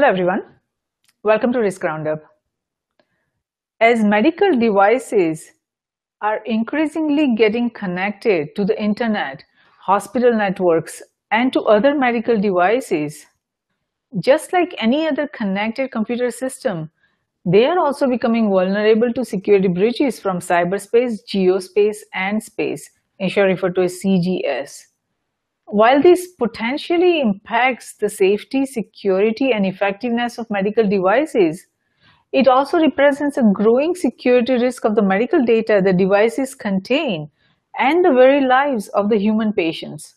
Hello everyone, welcome to Risk Roundup. As medical devices are increasingly getting connected to the internet, hospital networks, and to other medical devices, just like any other connected computer system, they are also becoming vulnerable to security breaches from cyberspace, geospace, and space, in short referred to as CGS. While this potentially impacts the safety, security, and effectiveness of medical devices, it also represents a growing security risk of the medical data the devices contain and the very lives of the human patients.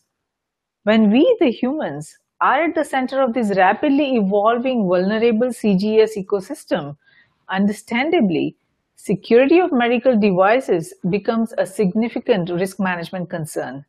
When we, the humans, are at the center of this rapidly evolving vulnerable CGS ecosystem, understandably, security of medical devices becomes a significant risk management concern.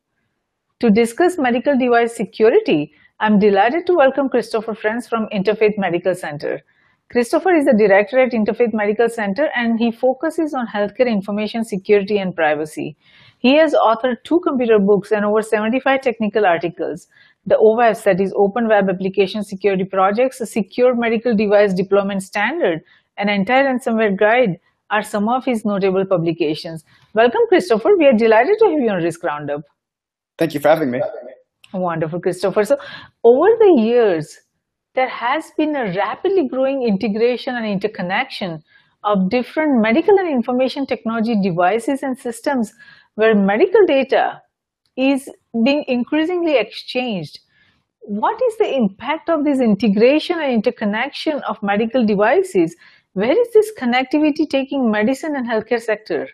To discuss medical device security, I'm delighted to welcome Christopher Frenz from Interfaith Medical Center. Christopher is the director at Interfaith Medical Center and he focuses on healthcare information security and privacy. He has authored two computer books and over 75 technical articles. The OWASP, that is Open Web Application Security Projects, a secure medical device deployment standard, and an anti-ransomware guide are some of his notable publications. Welcome, Christopher. We are delighted to have you on Risk Roundup. Thank you for having me. Wonderful, Christopher. So over the years, there has been a rapidly growing integration and interconnection of different medical and information technology devices and systems where medical data is being increasingly exchanged. What is the impact of this integration and interconnection of medical devices? Where is this connectivity taking medicine and healthcare sector?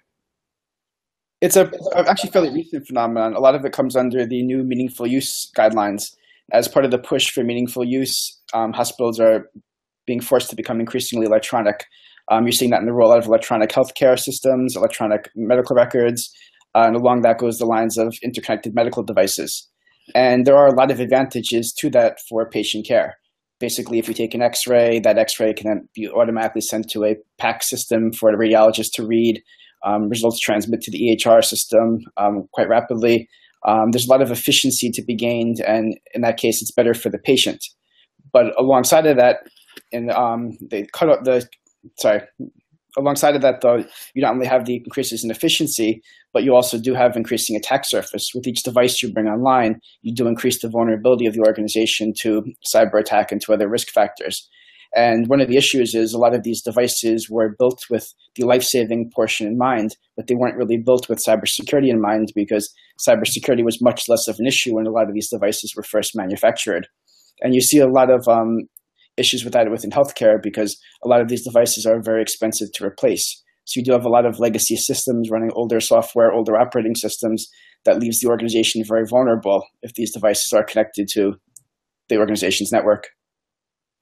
It's a actually fairly recent phenomenon. A lot of it comes under the new meaningful use guidelines. As part of the push for meaningful use, um, hospitals are being forced to become increasingly electronic. Um, you're seeing that in the rollout of electronic healthcare systems, electronic medical records, uh, and along that goes the lines of interconnected medical devices. And there are a lot of advantages to that for patient care. Basically, if you take an X-ray, that X-ray can then be automatically sent to a PACS system for a radiologist to read. Um, results transmit to the EHR system um, quite rapidly. Um, there's a lot of efficiency to be gained, and in that case, it's better for the patient. But alongside of that, and um, they cut out the sorry. Alongside of that, though, you not only have the increases in efficiency, but you also do have increasing attack surface. With each device you bring online, you do increase the vulnerability of the organization to cyber attack and to other risk factors. And one of the issues is a lot of these devices were built with the life-saving portion in mind, but they weren't really built with cybersecurity in mind because cybersecurity was much less of an issue when a lot of these devices were first manufactured. And you see a lot of um, issues with that within healthcare because a lot of these devices are very expensive to replace. So you do have a lot of legacy systems running older software, older operating systems that leaves the organization very vulnerable if these devices are connected to the organization's network.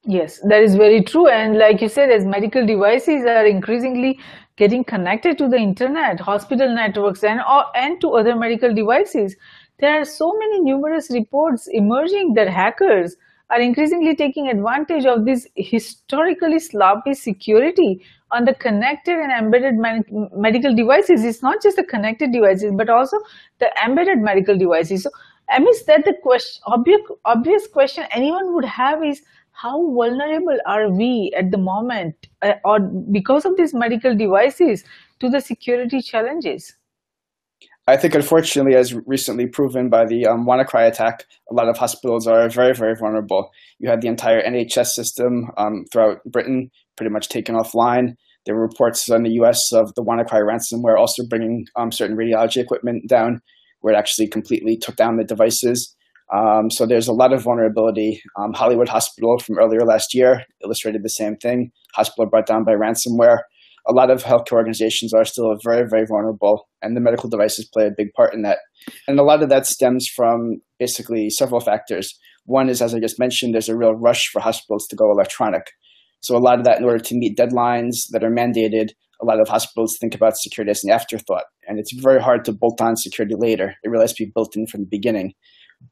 Yes, that is very true. And like you said, as medical devices are increasingly getting connected to the internet, hospital networks, and, or, and to other medical devices, there are so many numerous reports emerging that hackers are increasingly taking advantage of this historically sloppy security on the connected and embedded medical devices. It's not just the connected devices, but also the embedded medical devices. So, amidst that, the question, obvious, obvious question anyone would have is, how vulnerable are we at the moment uh, or because of these medical devices to the security challenges? I think, unfortunately, as recently proven by the um, WannaCry attack, a lot of hospitals are very, very vulnerable. You had the entire NHS system um, throughout Britain pretty much taken offline. There were reports in the US of the WannaCry ransomware also bringing um, certain radiology equipment down, where it actually completely took down the devices. Um, so there's a lot of vulnerability. Um, Hollywood Hospital from earlier last year illustrated the same thing. Hospital brought down by ransomware. A lot of healthcare organizations are still very, very vulnerable, and the medical devices play a big part in that. And a lot of that stems from basically several factors. One is, as I just mentioned, there's a real rush for hospitals to go electronic. So a lot of that, in order to meet deadlines that are mandated, a lot of hospitals think about security as an afterthought, and it's very hard to bolt on security later. It really has to be built in from the beginning.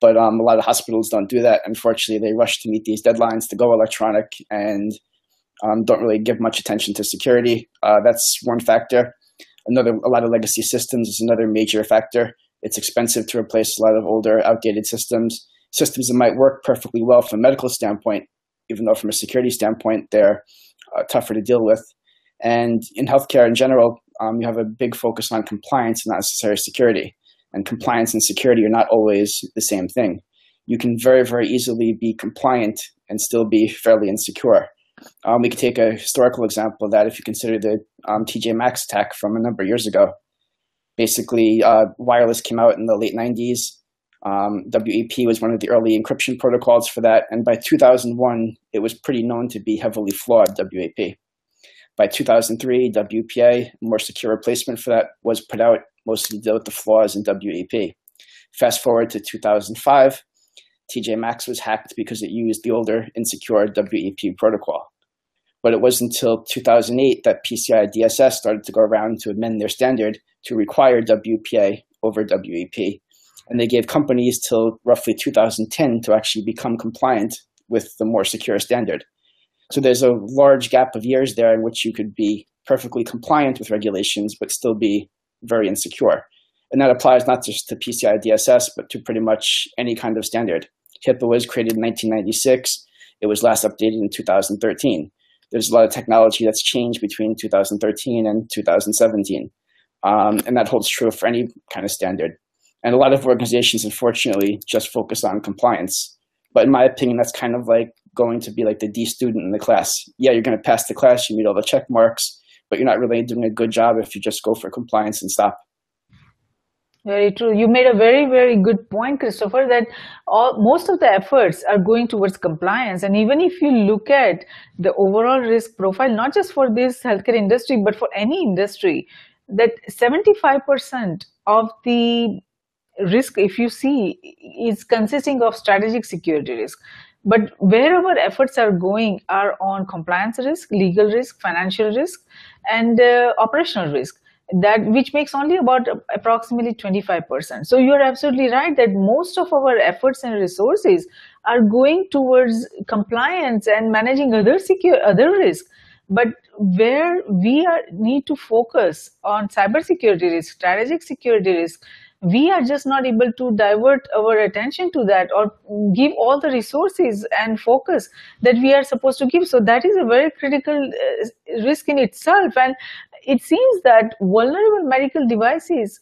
But um, a lot of hospitals don't do that. Unfortunately, they rush to meet these deadlines to go electronic and um, don't really give much attention to security. Uh, that's one factor. Another, a lot of legacy systems is another major factor. It's expensive to replace a lot of older, outdated systems. Systems that might work perfectly well from a medical standpoint, even though from a security standpoint, they're uh, tougher to deal with. And in healthcare in general, um, you have a big focus on compliance and not necessarily security. And compliance and security are not always the same thing. You can very, very easily be compliant and still be fairly insecure. Um, we could take a historical example of that if you consider the um, TJ Maxx attack from a number of years ago. Basically, uh, wireless came out in the late 90s. Um, WEP was one of the early encryption protocols for that. And by 2001, it was pretty known to be heavily flawed WEP. By 2003, WPA, more secure replacement for that, was put out mostly dealt with the flaws in WEP. Fast forward to 2005, TJ Maxx was hacked because it used the older insecure WEP protocol. But it wasn't until 2008 that PCI DSS started to go around to amend their standard to require WPA over WEP. And they gave companies till roughly 2010 to actually become compliant with the more secure standard. So there's a large gap of years there in which you could be perfectly compliant with regulations, but still be very insecure. And that applies not just to PCI DSS, but to pretty much any kind of standard. HIPAA was created in 1996. It was last updated in 2013. There's a lot of technology that's changed between 2013 and 2017. Um, and that holds true for any kind of standard. And a lot of organizations, unfortunately, just focus on compliance. But in my opinion, that's kind of like going to be like the D student in the class. Yeah, you're going to pass the class, you meet all the check marks, but you're not really doing a good job if you just go for compliance and stop. Very true. You made a very, very good point, Christopher, that all, most of the efforts are going towards compliance. And even if you look at the overall risk profile, not just for this healthcare industry, but for any industry, that 75% of the risk, if you see, is consisting of strategic security risk. But wherever efforts are going are on compliance risk, legal risk, financial risk, and uh, operational risk that which makes only about approximately 25%. So you're absolutely right that most of our efforts and resources are going towards compliance and managing other secure other risks. But where we are, need to focus on cybersecurity risk, strategic security risk, we are just not able to divert our attention to that or give all the resources and focus that we are supposed to give. So that is a very critical uh, risk in itself. And it seems that vulnerable medical devices,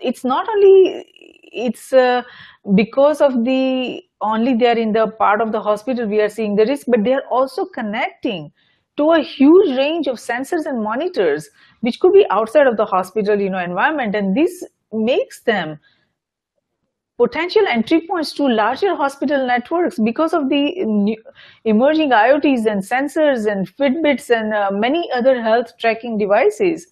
it's not only, it's uh, because of the, only they're in the part of the hospital we are seeing the risk, but they're also connecting to a huge range of sensors and monitors which could be outside of the hospital you know environment and this makes them potential entry points to larger hospital networks because of the emerging IoTs and sensors and Fitbits and uh, many other health tracking devices.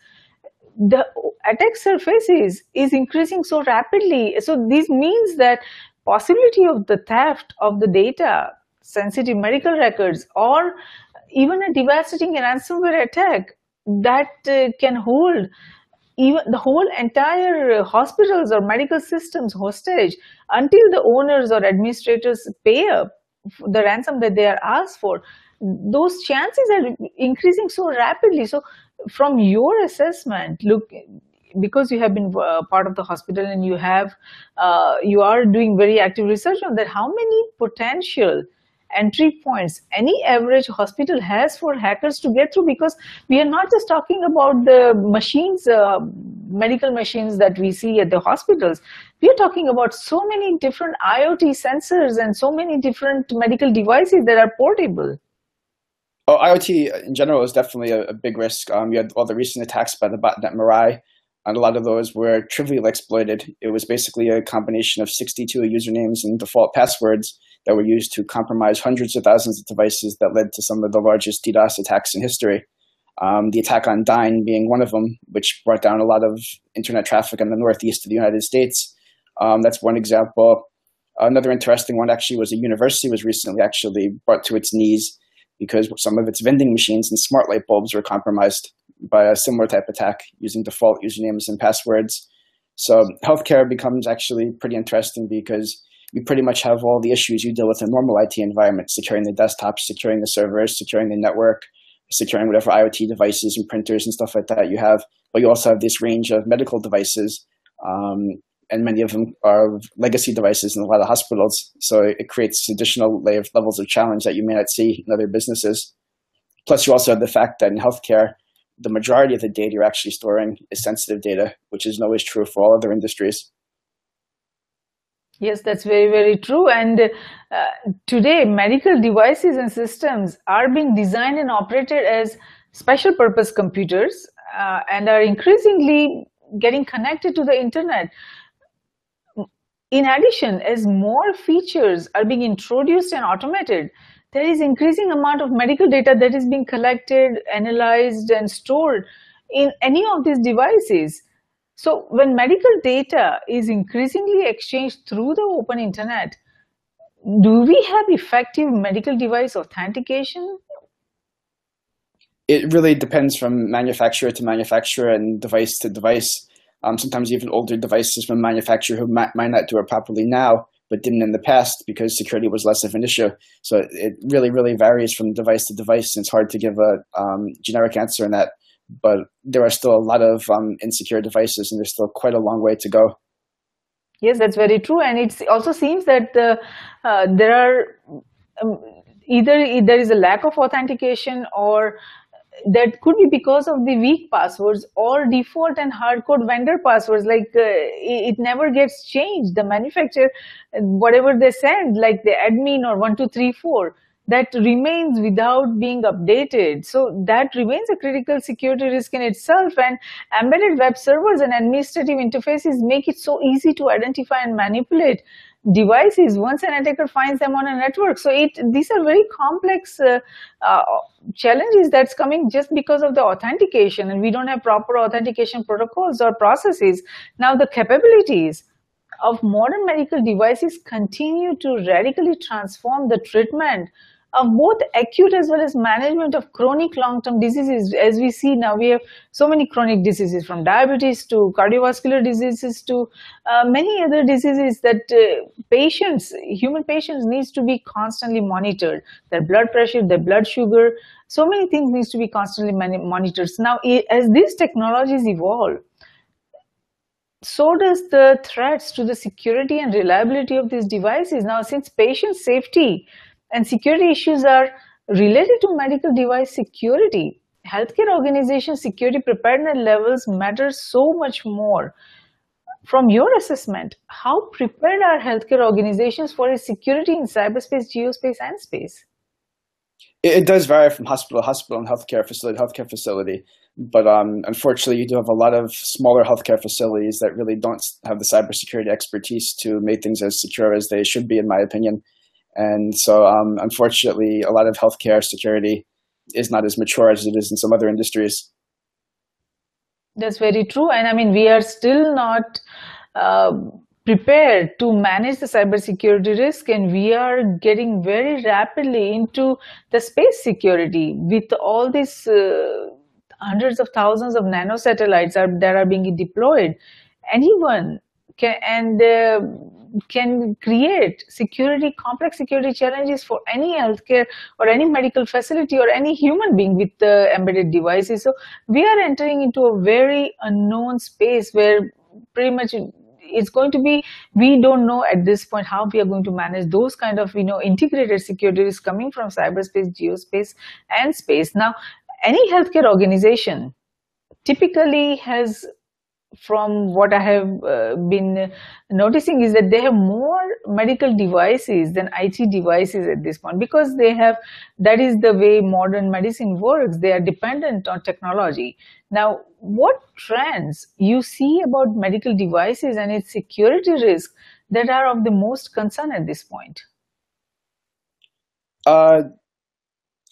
The attack surface is, is increasing so rapidly. So this means that possibility of the theft of the data, sensitive medical records, or even a devastating ransomware attack that uh, can hold even the whole entire hospitals or medical systems hostage until the owners or administrators pay up the ransom that they are asked for. Those chances are increasing so rapidly. So from your assessment look because you have been uh, part of the hospital and you have uh, you are doing very active research on that how many potential entry points any average hospital has for hackers to get through because we are not just talking about the machines, uh, medical machines that we see at the hospitals. We are talking about so many different IoT sensors and so many different medical devices that are portable. Oh, IoT in general is definitely a, a big risk. Um, you had all the recent attacks by the botnet Mirai, a lot of those were trivially exploited. It was basically a combination of 62 usernames and default passwords that were used to compromise hundreds of thousands of devices that led to some of the largest DDoS attacks in history. Um, the attack on Dyn being one of them, which brought down a lot of internet traffic in the northeast of the United States. Um, that's one example. Another interesting one actually was a university was recently actually brought to its knees because some of its vending machines and smart light bulbs were compromised by a similar type attack using default usernames and passwords. So healthcare becomes actually pretty interesting because you pretty much have all the issues you deal with in normal IT environment, securing the desktop, securing the servers, securing the network, securing whatever IoT devices and printers and stuff like that you have. But you also have this range of medical devices um, and many of them are legacy devices in a lot of hospitals. So it creates additional levels of challenge that you may not see in other businesses. Plus, you also have the fact that in healthcare, the majority of the data you're actually storing is sensitive data, which isn't always true for all other industries. Yes, that's very, very true. And uh, today, medical devices and systems are being designed and operated as special purpose computers uh, and are increasingly getting connected to the internet. In addition, as more features are being introduced and automated, there is increasing amount of medical data that is being collected, analyzed, and stored in any of these devices. So when medical data is increasingly exchanged through the open internet, do we have effective medical device authentication? It really depends from manufacturer to manufacturer and device to device. Um, sometimes even older devices from manufacturer who might, might not do it properly now but didn't in the past because security was less of an issue. So it really, really varies from device to device. And it's hard to give a um, generic answer on that. But there are still a lot of um, insecure devices, and there's still quite a long way to go. Yes, that's very true. And it also seems that uh, uh, there are um, either there is a lack of authentication or that could be because of the weak passwords or default and hardcode vendor passwords. Like uh, it, it, never gets changed. The manufacturer whatever they send like the admin or 1234 that remains without being updated. So that remains a critical security risk in itself and embedded web servers and administrative interfaces make it so easy to identify and manipulate devices once an attacker finds them on a network. So it these are very complex uh, uh, challenges that's coming just because of the authentication and we don't have proper authentication protocols or processes. Now the capabilities of modern medical devices continue to radically transform the treatment of both acute as well as management of chronic long-term diseases. As we see now, we have so many chronic diseases from diabetes to cardiovascular diseases to uh, many other diseases that uh, patients, human patients needs to be constantly monitored. Their blood pressure, their blood sugar, so many things needs to be constantly monitored. Now, as these technologies evolve, so does the threats to the security and reliability of these devices. Now, since patient safety and security issues are related to medical device security. Healthcare organization security preparedness levels matter so much more. From your assessment, how prepared are healthcare organizations for security in cyberspace, geospace, and space? It, does vary from hospital to hospital and healthcare facility to healthcare facility. But um, unfortunately, you do have a lot of smaller healthcare facilities that really don't have the cybersecurity expertise to make things as secure as they should be, in my opinion. And so, um, unfortunately, a lot of healthcare security is not as mature as it is in some other industries. That's very true. And I mean, we are still not uh, prepared to manage the cybersecurity risk, and we are getting very rapidly into the space security with all these uh, hundreds of thousands of nano satellites are, that are being deployed. Anyone can, and uh, can create security, complex security challenges for any healthcare or any medical facility or any human being with the embedded devices. So we are entering into a very unknown space where pretty much it's going to be we don't know at this point how we are going to manage those kind of you know integrated security securities coming from cyberspace geospace and space now any healthcare organization typically has from what I have uh, been noticing is that they have more medical devices than IT devices at this point because they have that is the way modern medicine works. They are dependent on technology. Now, what trends you see about medical devices and its security risk that are of the most concern at this point? Uh,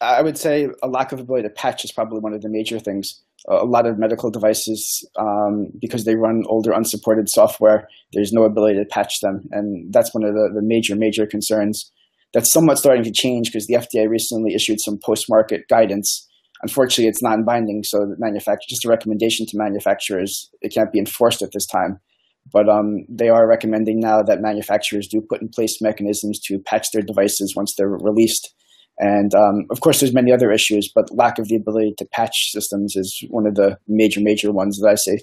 I would say a lack of ability to patch is probably one of the major things a lot of medical devices, um, because they run older unsupported software, there's no ability to patch them. And that's one of the, the major, major concerns. That's somewhat starting to change because the FDA recently issued some post-market guidance. Unfortunately, it's non-binding, so the manufacturer, just a recommendation to manufacturers, it can't be enforced at this time. But um, they are recommending now that manufacturers do put in place mechanisms to patch their devices once they're released and um, of course, there's many other issues, but lack of the ability to patch systems is one of the major, major ones that I see.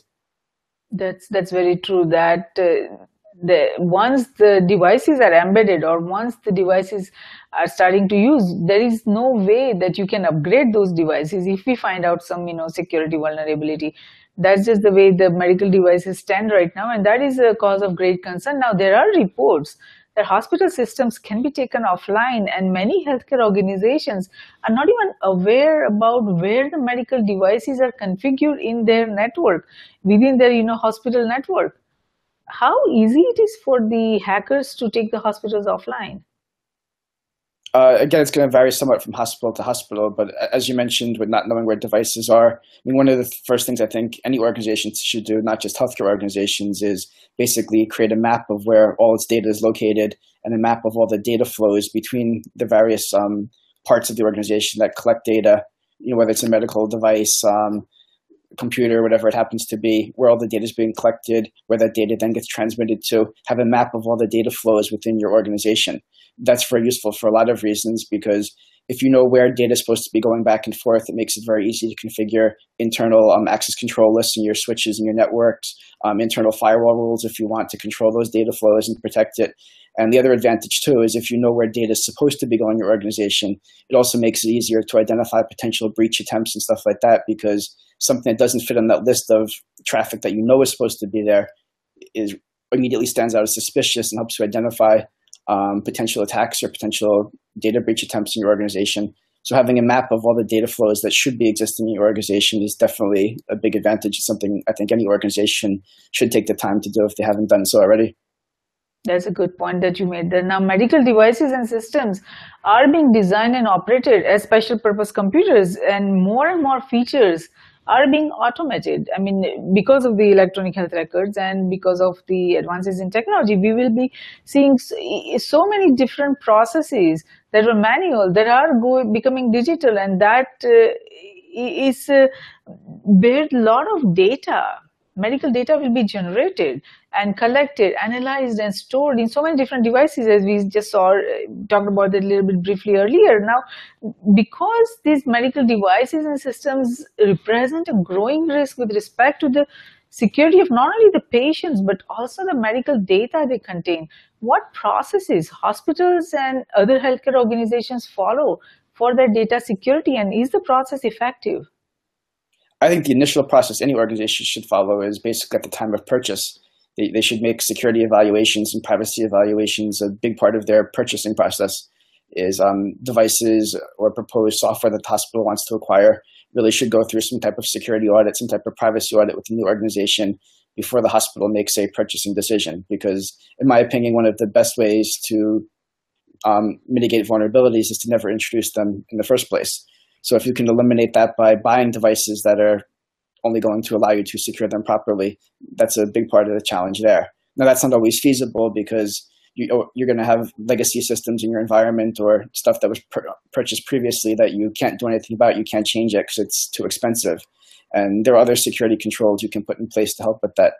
That's that's very true. That uh, the once the devices are embedded or once the devices are starting to use, there is no way that you can upgrade those devices if we find out some you know security vulnerability. That's just the way the medical devices stand right now, and that is a cause of great concern. Now there are reports that hospital systems can be taken offline and many healthcare organizations are not even aware about where the medical devices are configured in their network within their you know hospital network. How easy it is for the hackers to take the hospitals offline uh, again, it's going to vary somewhat from hospital to hospital, but as you mentioned, with not knowing where devices are, I mean, one of the first things I think any organization should do, not just healthcare organizations, is basically create a map of where all its data is located and a map of all the data flows between the various um, parts of the organization that collect data, you know, whether it's a medical device, um, computer, whatever it happens to be, where all the data is being collected, where that data then gets transmitted to, have a map of all the data flows within your organization that's very useful for a lot of reasons because if you know where data is supposed to be going back and forth, it makes it very easy to configure internal um, access control lists in your switches and your networks, um, internal firewall rules if you want to control those data flows and protect it. And the other advantage too is if you know where data is supposed to be going in your organization, it also makes it easier to identify potential breach attempts and stuff like that because something that doesn't fit on that list of traffic that you know is supposed to be there is immediately stands out as suspicious and helps you identify um, potential attacks or potential data breach attempts in your organization. So having a map of all the data flows that should be existing in your organization is definitely a big advantage. It's something I think any organization should take the time to do if they haven't done so already. That's a good point that you made. Now, medical devices and systems are being designed and operated as special purpose computers, and more and more features are being automated. I mean, because of the electronic health records and because of the advances in technology, we will be seeing so many different processes that were manual that are go- becoming digital, and that uh, is uh, bear a lot of data medical data will be generated and collected, analyzed, and stored in so many different devices, as we just saw, uh, talked about it a little bit briefly earlier. Now, because these medical devices and systems represent a growing risk with respect to the security of not only the patients but also the medical data they contain, what processes hospitals and other healthcare organizations follow for their data security, and is the process effective? I think the initial process any organization should follow is basically at the time of purchase. They, they should make security evaluations and privacy evaluations a big part of their purchasing process. Is um, devices or proposed software that the hospital wants to acquire really should go through some type of security audit, some type of privacy audit with the new organization before the hospital makes a purchasing decision. Because, in my opinion, one of the best ways to um, mitigate vulnerabilities is to never introduce them in the first place. So if you can eliminate that by buying devices that are only going to allow you to secure them properly, that's a big part of the challenge there. Now that's not always feasible because you, oh, you're going to have legacy systems in your environment or stuff that was purchased previously that you can't do anything about. You can't change it because it's too expensive. And there are other security controls you can put in place to help with that.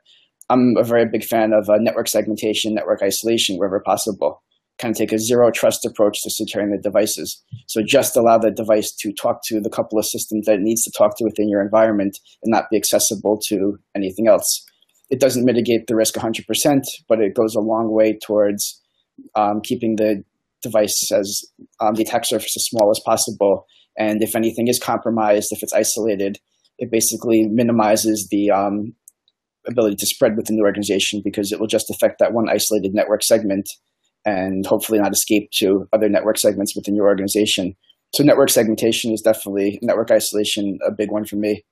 I'm a very big fan of uh, network segmentation, network isolation wherever possible kind of take a zero trust approach to securing the devices. So just allow the device to talk to the couple of systems that it needs to talk to within your environment and not be accessible to anything else. It doesn't mitigate the risk 100%, but it goes a long way towards um, keeping the device as um, the attack surface as small as possible. And if anything is compromised, if it's isolated, it basically minimizes the um, ability to spread within the organization because it will just affect that one isolated network segment and hopefully not escape to other network segments within your organization. So network segmentation is definitely network isolation a big one for me.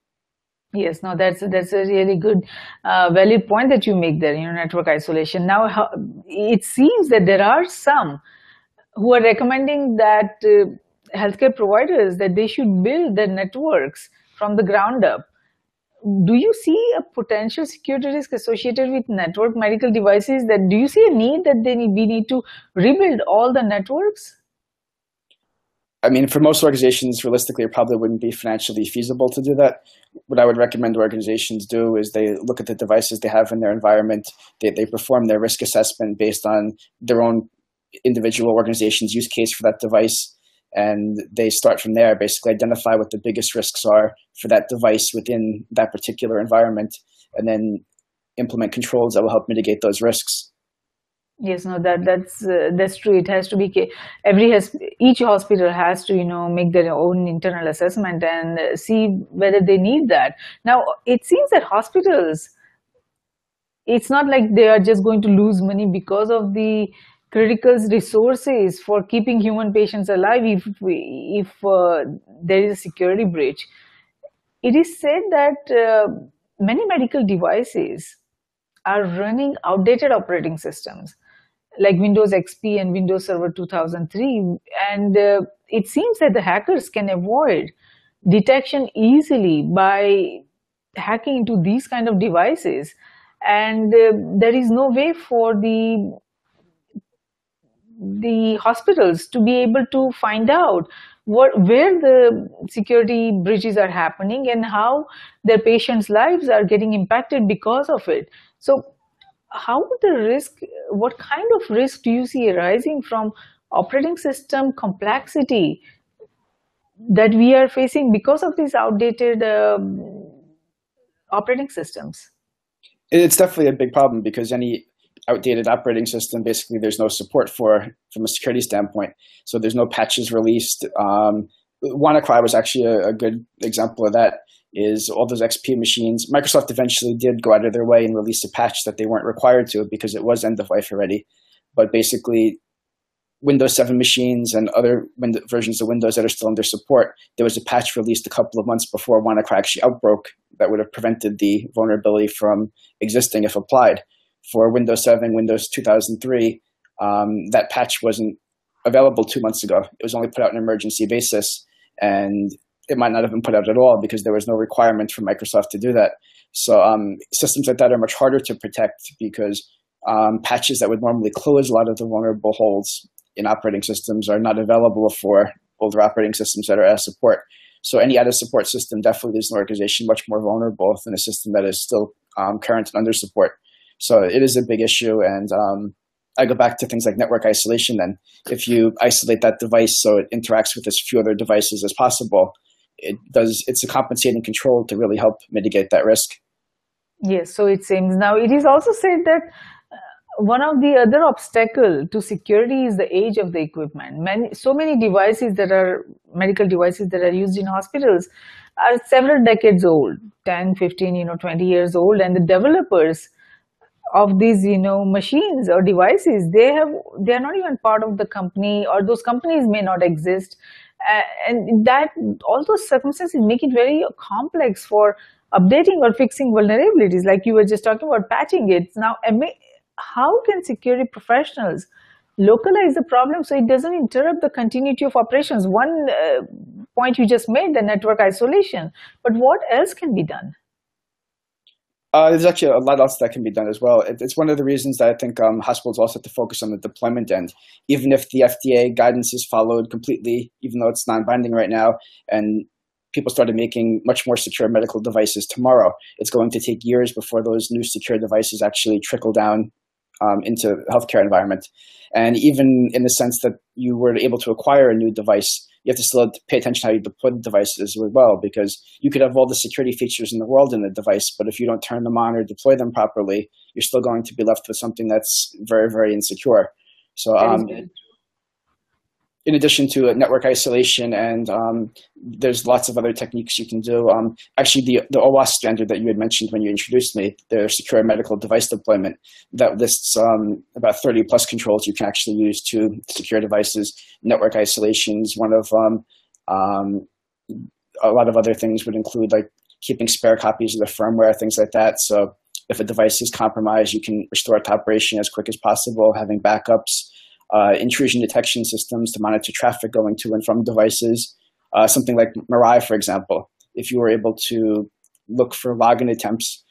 Yes, no, that's that's a really good, uh, valid point that you make there. You know, network isolation. Now, how, it seems that there are some who are recommending that uh, healthcare providers that they should build their networks from the ground up do you see a potential security risk associated with network medical devices that do you see a need that they need, we need to rebuild all the networks I mean, for most organizations, realistically, it probably wouldn't be financially feasible to do that. What I would recommend organizations do is they look at the devices they have in their environment. They, they perform their risk assessment based on their own individual organization's use case for that device and they start from there basically identify what the biggest risks are for that device within that particular environment and then implement controls that will help mitigate those risks. Yes, no, that that's uh, that's true. It has to be every has each hospital has to you know make their own internal assessment and see whether they need that. Now it seems that hospitals, it's not like they are just going to lose money because of the critical resources for keeping human patients alive if we, if uh, there is a security breach. It is said that uh, many medical devices are running outdated operating systems like Windows XP and Windows Server 2003. And uh, it seems that the hackers can avoid detection easily by hacking into these kind of devices. And uh, there is no way for the the hospitals to be able to find out what where the security breaches are happening and how their patients' lives are getting impacted because of it. So how the risk, what kind of risk do you see arising from operating system complexity that we are facing because of these outdated um, operating systems? It's definitely a big problem because any outdated operating system, basically there's no support for from a security standpoint. So there's no patches released. Um, WannaCry was actually a, a, good example of that is all those XP machines. Microsoft eventually did go out of their way and release a patch that they weren't required to because it was end of life already. But basically, Windows 7 machines and other versions of Windows that are still under support, there was a patch released a couple of months before WannaCry actually outbroke that would have prevented the vulnerability from existing if applied. For Windows 7, Windows 2003, um, that patch wasn't available two months ago. It was only put out on an emergency basis. And it might not have been put out at all because there was no requirement for Microsoft to do that. So um, systems like that are much harder to protect because um, patches that would normally close a lot of the vulnerable holes in operating systems are not available for older operating systems that are out of support. So any out of support system definitely leaves an organization much more vulnerable than a system that is still um, current and under support. So it is a big issue, and um, I go back to things like network isolation. Then, if you isolate that device so it interacts with as few other devices as possible, it does it's a compensating control to really help mitigate that risk. Yes, so it seems now it is also said that uh, one of the other obstacle to security is the age of the equipment. Many, so many devices that are medical devices that are used in hospitals are several decades old, 10, 15, you know, 20 years old, and the developers of these you know machines or devices they have they are not even part of the company or those companies may not exist. Uh, and that all those circumstances make it very complex for updating or fixing vulnerabilities. Like you were just talking about patching it. Now how can security professionals localize the problem so it doesn't interrupt the continuity of operations? One uh, point you just made the network isolation. But what else can be done uh, there's actually a lot else that can be done as well. It, it's one of the reasons that I think um, hospitals also have to focus on the deployment end. Even if the FDA guidance is followed completely, even though it's non-binding right now, and people started making much more secure medical devices tomorrow, it's going to take years before those new secure devices actually trickle down um, into healthcare environment. And even in the sense that you were able to acquire a new device, you have to still pay attention to how you deploy the devices as well, because you could have all the security features in the world in the device, but if you don't turn them on or deploy them properly, you're still going to be left with something that's very, very insecure. So um, in addition to network isolation, and um, there's lots of other techniques you can do. Um, actually, the, the OWASP standard that you had mentioned when you introduced me, the secure medical device deployment, that lists um, about 30 plus controls you can actually use to secure devices. Network isolation is one of them. Um, a lot of other things would include like keeping spare copies of the firmware, things like that. So if a device is compromised, you can restore it to operation as quick as possible, having backups intrusion detection systems to monitor traffic going to and from devices. Uh, something like Mirai, for example, if you were able to look for login attempts,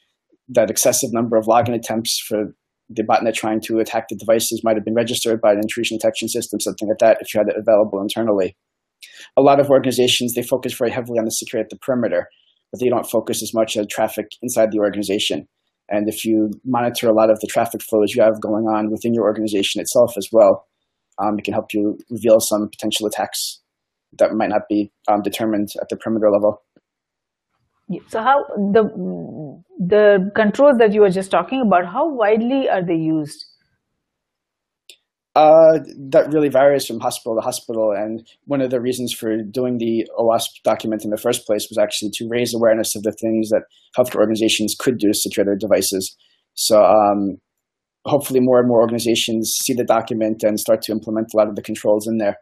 that excessive number of login attempts for the botnet trying to attack the devices might have been registered by an intrusion detection system, something like that, if you had it available internally. A lot of organizations, they focus very heavily on the security at the perimeter, but they don't focus as much on traffic inside the organization. And if you monitor a lot of the traffic flows you have going on within your organization itself as well, um, it can help you reveal some potential attacks that might not be um, determined at the perimeter level. So how the the controls that you were just talking about, how widely are they used? Uh, that really varies from hospital to hospital, and one of the reasons for doing the OWASP document in the first place was actually to raise awareness of the things that healthcare organizations could do to secure their devices. So um, hopefully more and more organizations see the document and start to implement a lot of the controls in there.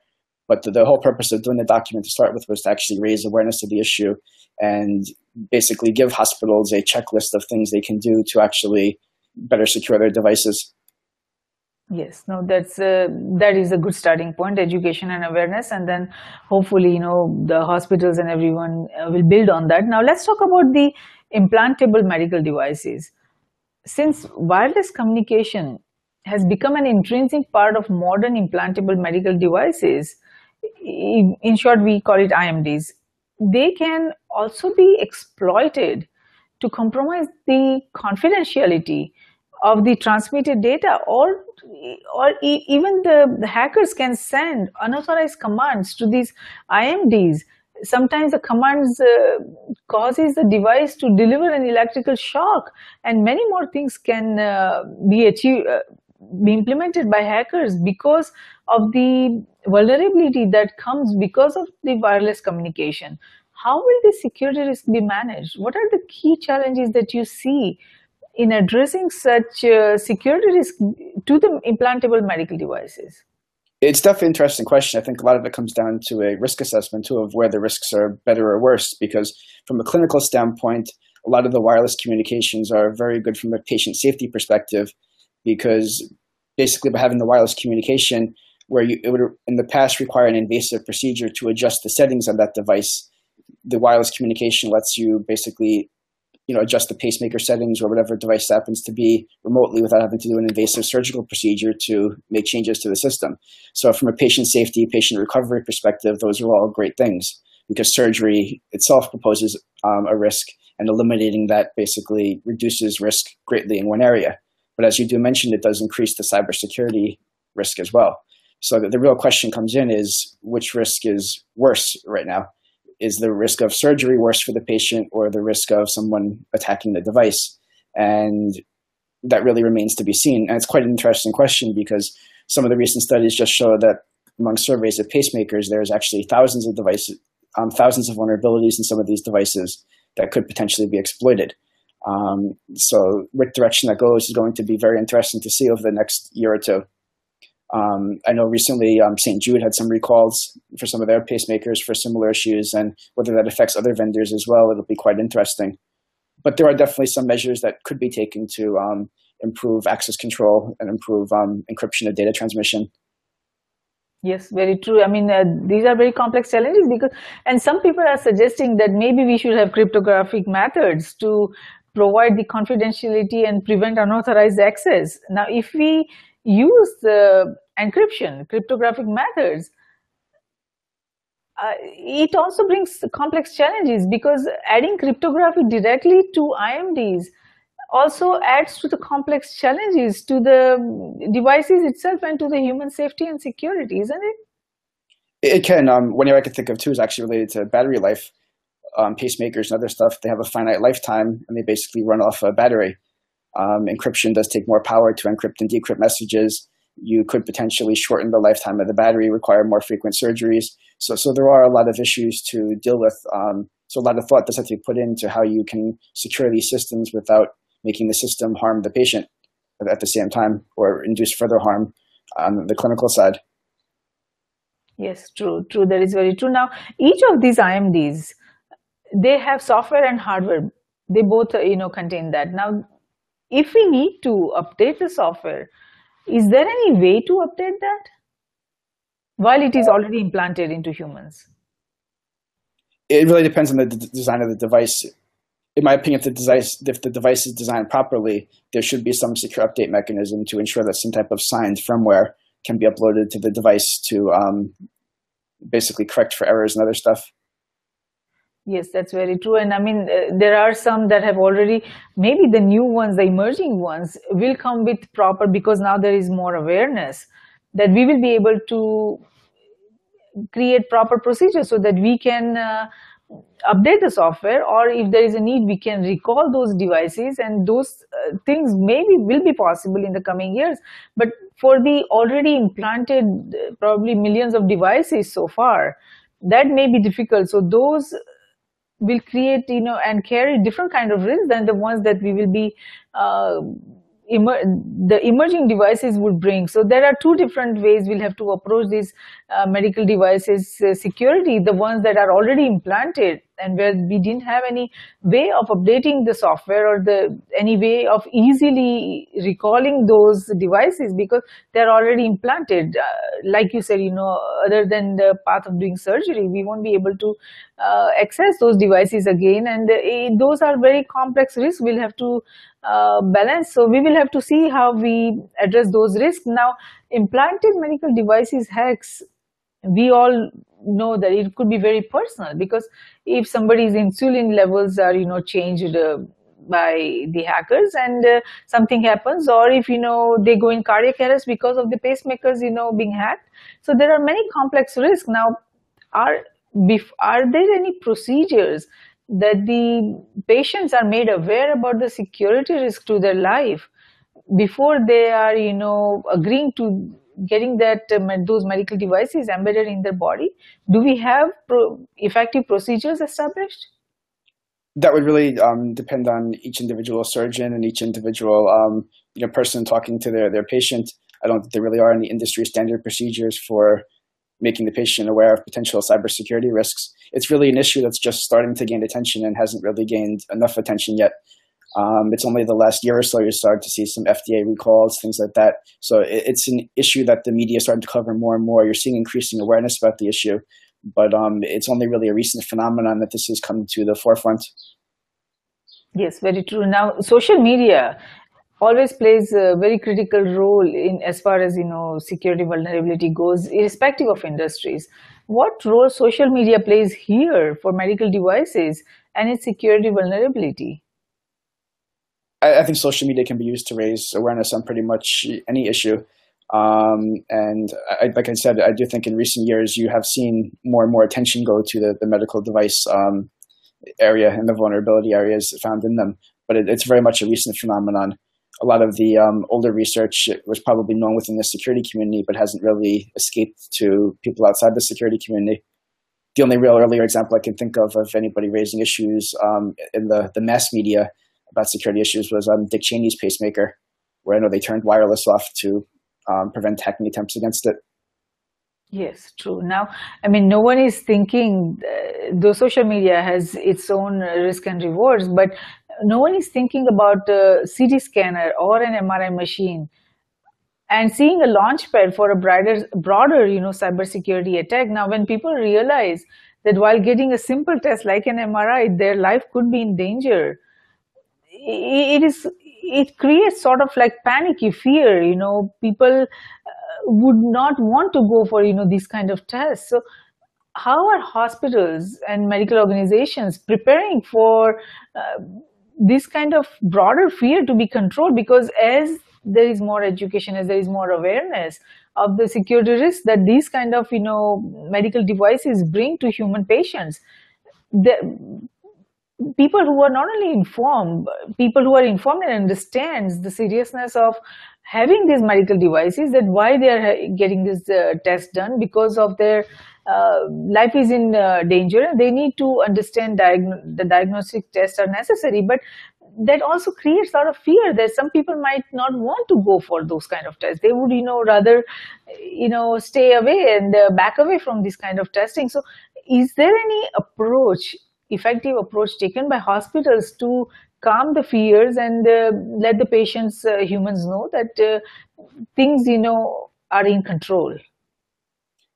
But the, the whole purpose of doing the document to start with was to actually raise awareness of the issue and basically give hospitals a checklist of things they can do to actually better secure their devices. Yes, no, that's uh, that is a good starting point, education and awareness, and then hopefully, you know, the hospitals and everyone uh, will build on that. Now, let's talk about the implantable medical devices. Since wireless communication has become an intrinsic part of modern implantable medical devices, in short, we call it IMDs, they can also be exploited to compromise the confidentiality of the transmitted data or or e even the, the, hackers can send unauthorized commands to these IMDs. Sometimes the commands uh, causes the device to deliver an electrical shock and many more things can uh, be achieved, uh, be implemented by hackers because of the vulnerability that comes because of the wireless communication. How will the security risk be managed? What are the key challenges that you see in addressing such uh, security risk to the implantable medical devices? It's definitely an interesting question. I think a lot of it comes down to a risk assessment too of where the risks are better or worse. Because from a clinical standpoint, a lot of the wireless communications are very good from a patient safety perspective because basically by having the wireless communication where you, it would in the past require an invasive procedure to adjust the settings on that device, the wireless communication lets you basically you know, adjust the pacemaker settings or whatever device happens to be remotely without having to do an invasive surgical procedure to make changes to the system. So from a patient safety, patient recovery perspective, those are all great things because surgery itself proposes um, a risk and eliminating that basically reduces risk greatly in one area. But as you do mention, it does increase the cybersecurity risk as well. So the, the real question comes in is which risk is worse right now? Is the risk of surgery worse for the patient or the risk of someone attacking the device? And that really remains to be seen. And it's quite an interesting question because some of the recent studies just show that among surveys of pacemakers, there's actually thousands of devices, um, thousands of vulnerabilities in some of these devices that could potentially be exploited. Um, so which direction that goes is going to be very interesting to see over the next year or two. Um, I know recently um, St. Jude had some recalls for some of their pacemakers for similar issues, and whether that affects other vendors as well, it'll be quite interesting. But there are definitely some measures that could be taken to um, improve access control and improve um, encryption of data transmission. Yes, very true. I mean, uh, these are very complex challenges because, and some people are suggesting that maybe we should have cryptographic methods to provide the confidentiality and prevent unauthorized access. Now, if we use the encryption, cryptographic methods, uh, it also brings complex challenges because adding cryptography directly to IMDs also adds to the complex challenges to the devices itself and to the human safety and security, isn't it? It can. Um, one area I can think of too is actually related to battery life. Um, pacemakers and other stuff, they have a finite lifetime and they basically run off a battery. Um, encryption does take more power to encrypt and decrypt messages. You could potentially shorten the lifetime of the battery, require more frequent surgeries. So, so there are a lot of issues to deal with. Um, so a lot of thought does have to be put into how you can secure these systems without making the system harm the patient at the same time or induce further harm on the clinical side. Yes, true, true. That is very true. Now, each of these IMDs, they have software and hardware. They both, you know, contain that. Now, if we need to update the software, is there any way to update that while it is already implanted into humans? It really depends on the design of the device. In my opinion, if the device if the device is designed properly, there should be some secure update mechanism to ensure that some type of signed firmware can be uploaded to the device to um, basically correct for errors and other stuff. Yes, that's very true. And I mean, uh, there are some that have already, maybe the new ones, the emerging ones will come with proper, because now there is more awareness that we will be able to create proper procedures so that we can uh, update the software or if there is a need we can recall those devices and those uh, things maybe will be possible in the coming years but for the already implanted uh, probably millions of devices so far that may be difficult so those will create you know and carry different kind of risks than the ones that we will be uh, emer the emerging devices would bring. So there are two different ways we'll have to approach these uh, medical devices uh, security, the ones that are already implanted and where we didn't have any way of updating the software or the any way of easily recalling those devices because they're already implanted. Uh, like you said, you know, other than the path of doing surgery, we won't be able to uh, access those devices again. And uh, those are very complex risks we'll have to uh, balance. So we will have to see how we address those risks. Now, implanted medical devices hacks, we all know that it could be very personal because if somebody's insulin levels are, you know, changed uh, by the hackers and uh, something happens or if you know they go in cardiac arrest because of the pacemakers you know being hacked so there are many complex risks now are are there any procedures that the patients are made aware about the security risk to their life before they are, you know, agreeing to getting that um, those medical devices embedded in their body. Do we have pro effective procedures established? That would really um, depend on each individual surgeon and each individual um, you know person talking to their their patient. I don't think there really are any industry standard procedures for making the patient aware of potential cybersecurity risks. It's really an issue that's just starting to gain attention and hasn't really gained enough attention yet. Um, it's only the last year or so you started to see some FDA recalls, things like that. So it, it's an issue that the media is starting to cover more and more. You're seeing increasing awareness about the issue, but um, it's only really a recent phenomenon that this has come to the forefront. Yes, very true. Now, social media always plays a very critical role in as far as you know security vulnerability goes irrespective of industries. What role social media plays here for medical devices and its security vulnerability? I, I think social media can be used to raise awareness on pretty much any issue. Um, and I, like I said, I do think in recent years you have seen more and more attention go to the, the medical device um, area and the vulnerability areas found in them. But it, it's very much a recent phenomenon a lot of the um, older research was probably known within the security community, but hasn't really escaped to people outside the security community. The only real earlier example I can think of of anybody raising issues um, in the, the mass media about security issues was um, Dick Cheney's pacemaker, where I know they turned wireless off to um, prevent hacking attempts against it. Yes, true. Now, I mean, no one is thinking, uh, though social media has its own risk and rewards, but no one is thinking about a CT scanner or an MRI machine and seeing a launchpad for a broader, broader, you know, cybersecurity attack. Now, when people realize that while getting a simple test like an MRI, their life could be in danger, it is it creates sort of like panicky fear. You know, people uh, would not want to go for you know these kind of tests. So, how are hospitals and medical organizations preparing for uh, this kind of broader fear to be controlled because as there is more education, as there is more awareness of the security risks that these kind of you know medical devices bring to human patients, the people who are not only informed, people who are informed and understands the seriousness of having these medical devices, that why they are getting this uh, test done? Because of their uh, life is in uh, danger they need to understand diag- the diagnostic tests are necessary but that also creates a lot of fear that some people might not want to go for those kind of tests. They would you know rather you know stay away and uh, back away from this kind of testing. So is there any approach effective approach taken by hospitals to calm the fears and uh, let the patients uh, humans know that uh, things you know are in control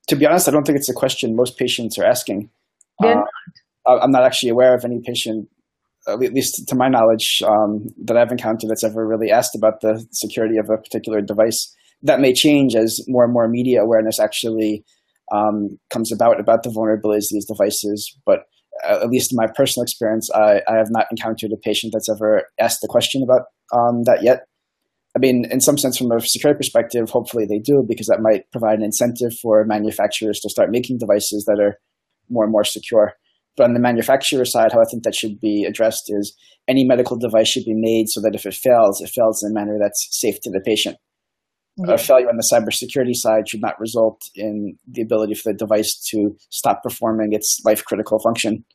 to be honest, I don't think it's a question most patients are asking. They're uh, not. I'm not actually aware of any patient, at least to my knowledge, um, that I've encountered that's ever really asked about the security of a particular device. That may change as more and more media awareness actually um, comes about about the vulnerabilities of these devices. But at least in my personal experience, I, I, have not encountered a patient that's ever asked the question about um, that yet. I mean, in some sense, from a security perspective, hopefully they do, because that might provide an incentive for manufacturers to start making devices that are more and more secure. But on the manufacturer side, how I think that should be addressed is any medical device should be made so that if it fails, it fails in a manner that's safe to the patient. Yeah. A failure on the cybersecurity side should not result in the ability for the device to stop performing its life critical function.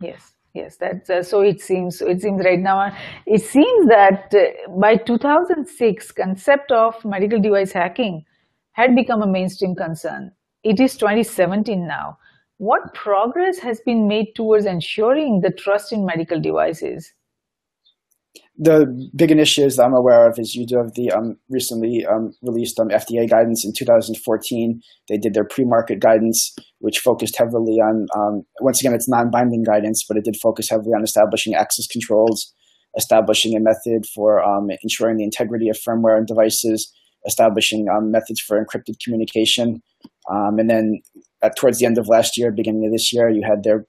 Yes. Yes, that's uh, so. It seems. It seems right now. It seems that uh, by 2006, concept of medical device hacking had become a mainstream concern. It is 2017 now. What progress has been made towards ensuring the trust in medical devices? The big initiatives that I'm aware of is you do have the um, recently um, released um, FDA guidance in 2014. They did their pre-market guidance, which focused heavily on, um, once again, it's non-binding guidance, but it did focus heavily on establishing access controls, establishing a method for um, ensuring the integrity of firmware and devices, establishing um, methods for encrypted communication, and then at, towards the end of last year, beginning of this year, you had their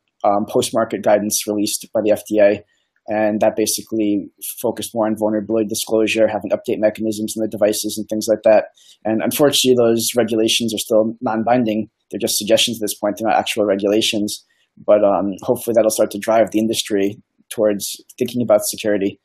post-market guidance released by the FDA, and that basically focused more on vulnerability disclosure, having update mechanisms in the devices and things like that. And unfortunately, those regulations are still non-binding. They're just suggestions at this point. They're not actual regulations. But um, hopefully, that'll start to drive the industry towards thinking about security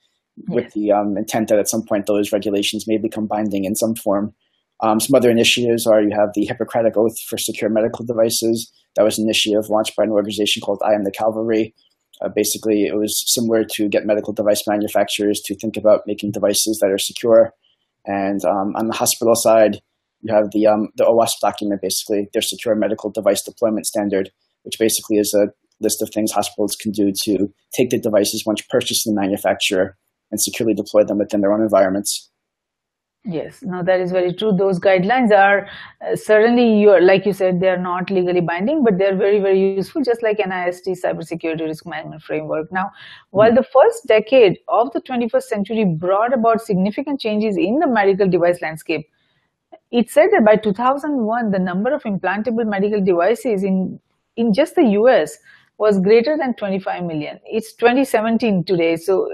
with the um, intent that at some point those regulations may become binding in some form. Um, some other initiatives are you have the Hippocratic Oath for Secure Medical Devices. That was an initiative launched by an organization called I Am the Cavalry. Uh, basically, it was similar to get medical device manufacturers to think about making devices that are secure. And um, on the hospital side, you have the um, the OWASP document, basically their secure medical device deployment standard, which basically is a list of things hospitals can do to take the devices once purchased from the manufacturer and securely deploy them within their own environments. Yes, no, that is very true. Those guidelines are uh, certainly, you are, like you said, they are not legally binding, but they're very, very useful, just like NIST Cybersecurity Risk Management Framework. Now, while the first decade of the 21st century brought about significant changes in the medical device landscape, it said that by 2001, the number of implantable medical devices in, in just the US was greater than 25 million. It's 2017 today, so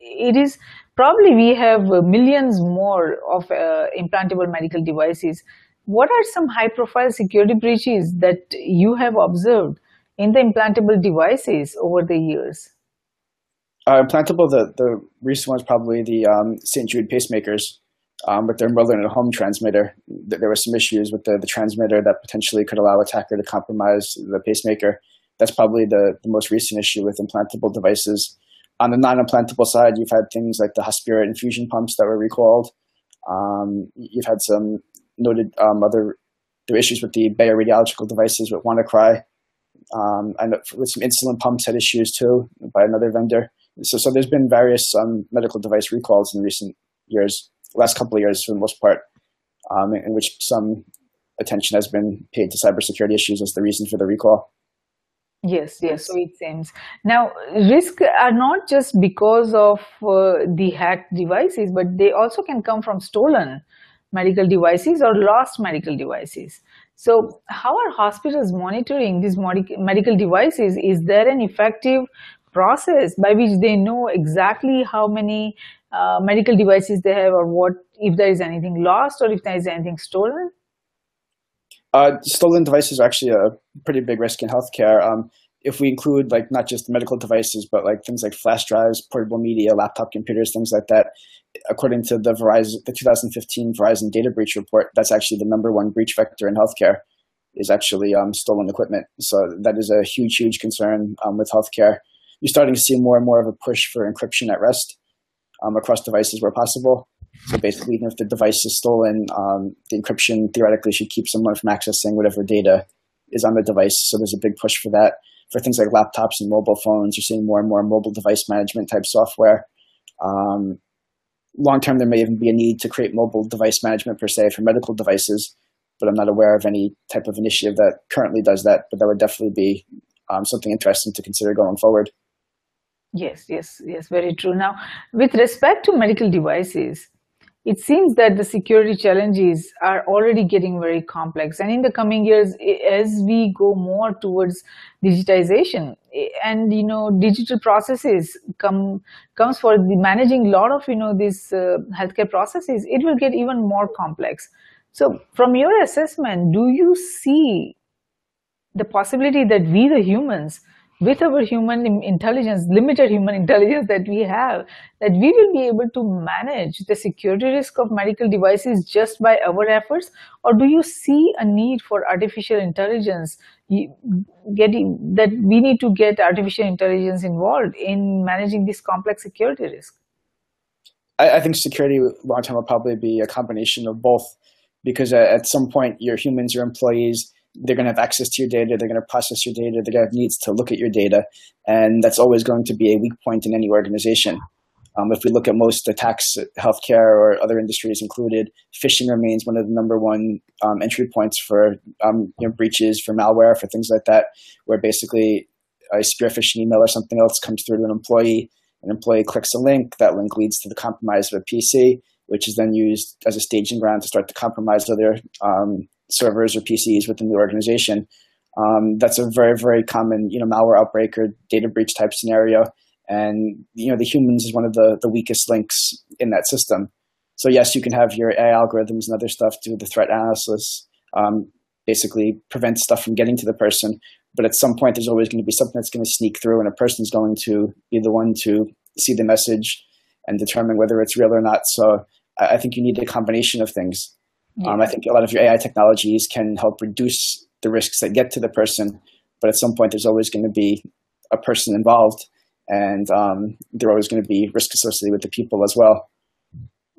it is probably we have millions more of uh, implantable medical devices. What are some high profile security breaches that you have observed in the implantable devices over the years? Uh, implantable, the, the recent one is probably the um, St. Jude pacemakers um, with their mother at home transmitter. There were some issues with the, the transmitter that potentially could allow attacker to compromise the pacemaker. That's probably the, the most recent issue with implantable devices on the non-implantable side, you've had things like the Hospira infusion pumps that were recalled. Um, you've had some noted um, other issues with the Bayer radiological devices with WannaCry. Um, and with some insulin pumps had issues too by another vendor. So, so there's been various um, medical device recalls in recent years, last couple of years for the most part, um, in, in which some attention has been paid to cybersecurity issues as the reason for the recall. Yes, yes, so it seems. Now, risks are not just because of uh, the hacked devices, but they also can come from stolen medical devices or lost medical devices. So, how are hospitals monitoring these medical devices? Is there an effective process by which they know exactly how many uh, medical devices they have or what if there is anything lost or if there is anything stolen? Uh, stolen devices are actually a pretty big risk in healthcare. Um, if we include like not just medical devices, but like things like flash drives, portable media, laptop computers, things like that, according to the Verizon, the 2015 Verizon data breach report, that's actually the number one breach vector in healthcare is actually um, stolen equipment. So that is a huge, huge concern um, with healthcare. You're starting to see more and more of a push for encryption at rest um, across devices where possible. So basically, even if the device is stolen, um, the encryption theoretically should keep someone from accessing whatever data is on the device. So there's a big push for that. For things like laptops and mobile phones, you're seeing more and more mobile device management type software. Um, long term, there may even be a need to create mobile device management per se for medical devices, but I'm not aware of any type of initiative that currently does that. But that would definitely be um, something interesting to consider going forward. Yes, yes, yes, very true. Now, with respect to medical devices, it seems that the security challenges are already getting very complex. And in the coming years, as we go more towards digitization and, you know, digital processes come, comes for the managing a lot of, you know, these uh, healthcare processes, it will get even more complex. So from your assessment, do you see the possibility that we, the humans, with our human intelligence, limited human intelligence that we have, that we will be able to manage the security risk of medical devices just by our efforts? Or do you see a need for artificial intelligence, getting that we need to get artificial intelligence involved in managing this complex security risk? I, I think security long term will probably be a combination of both because at some point your humans, your employees, they're going to have access to your data, they're going to process your data, they're going to have needs to look at your data, and that's always going to be a weak point in any organization. Um, if we look at most attacks, healthcare or other industries included, phishing remains one of the number one um, entry points for um, you know, breaches, for malware, for things like that, where basically a spear phishing email or something else comes through to an employee, an employee clicks a link, that link leads to the compromise of a PC, which is then used as a staging ground to start to compromise other um, servers or PCs within the organization. Um, that's a very, very common, you know, malware outbreak or data breach type scenario. And, you know, the humans is one of the, the weakest links in that system. So yes, you can have your AI algorithms and other stuff do the threat analysis, um, basically prevent stuff from getting to the person. But at some point, there's always going to be something that's going to sneak through and a person's going to be the one to see the message and determine whether it's real or not. So I think you need a combination of things. Yeah. Um, I think a lot of your AI technologies can help reduce the risks that get to the person, but at some point there's always going to be a person involved, and um, there are always going to be risk associated with the people as well.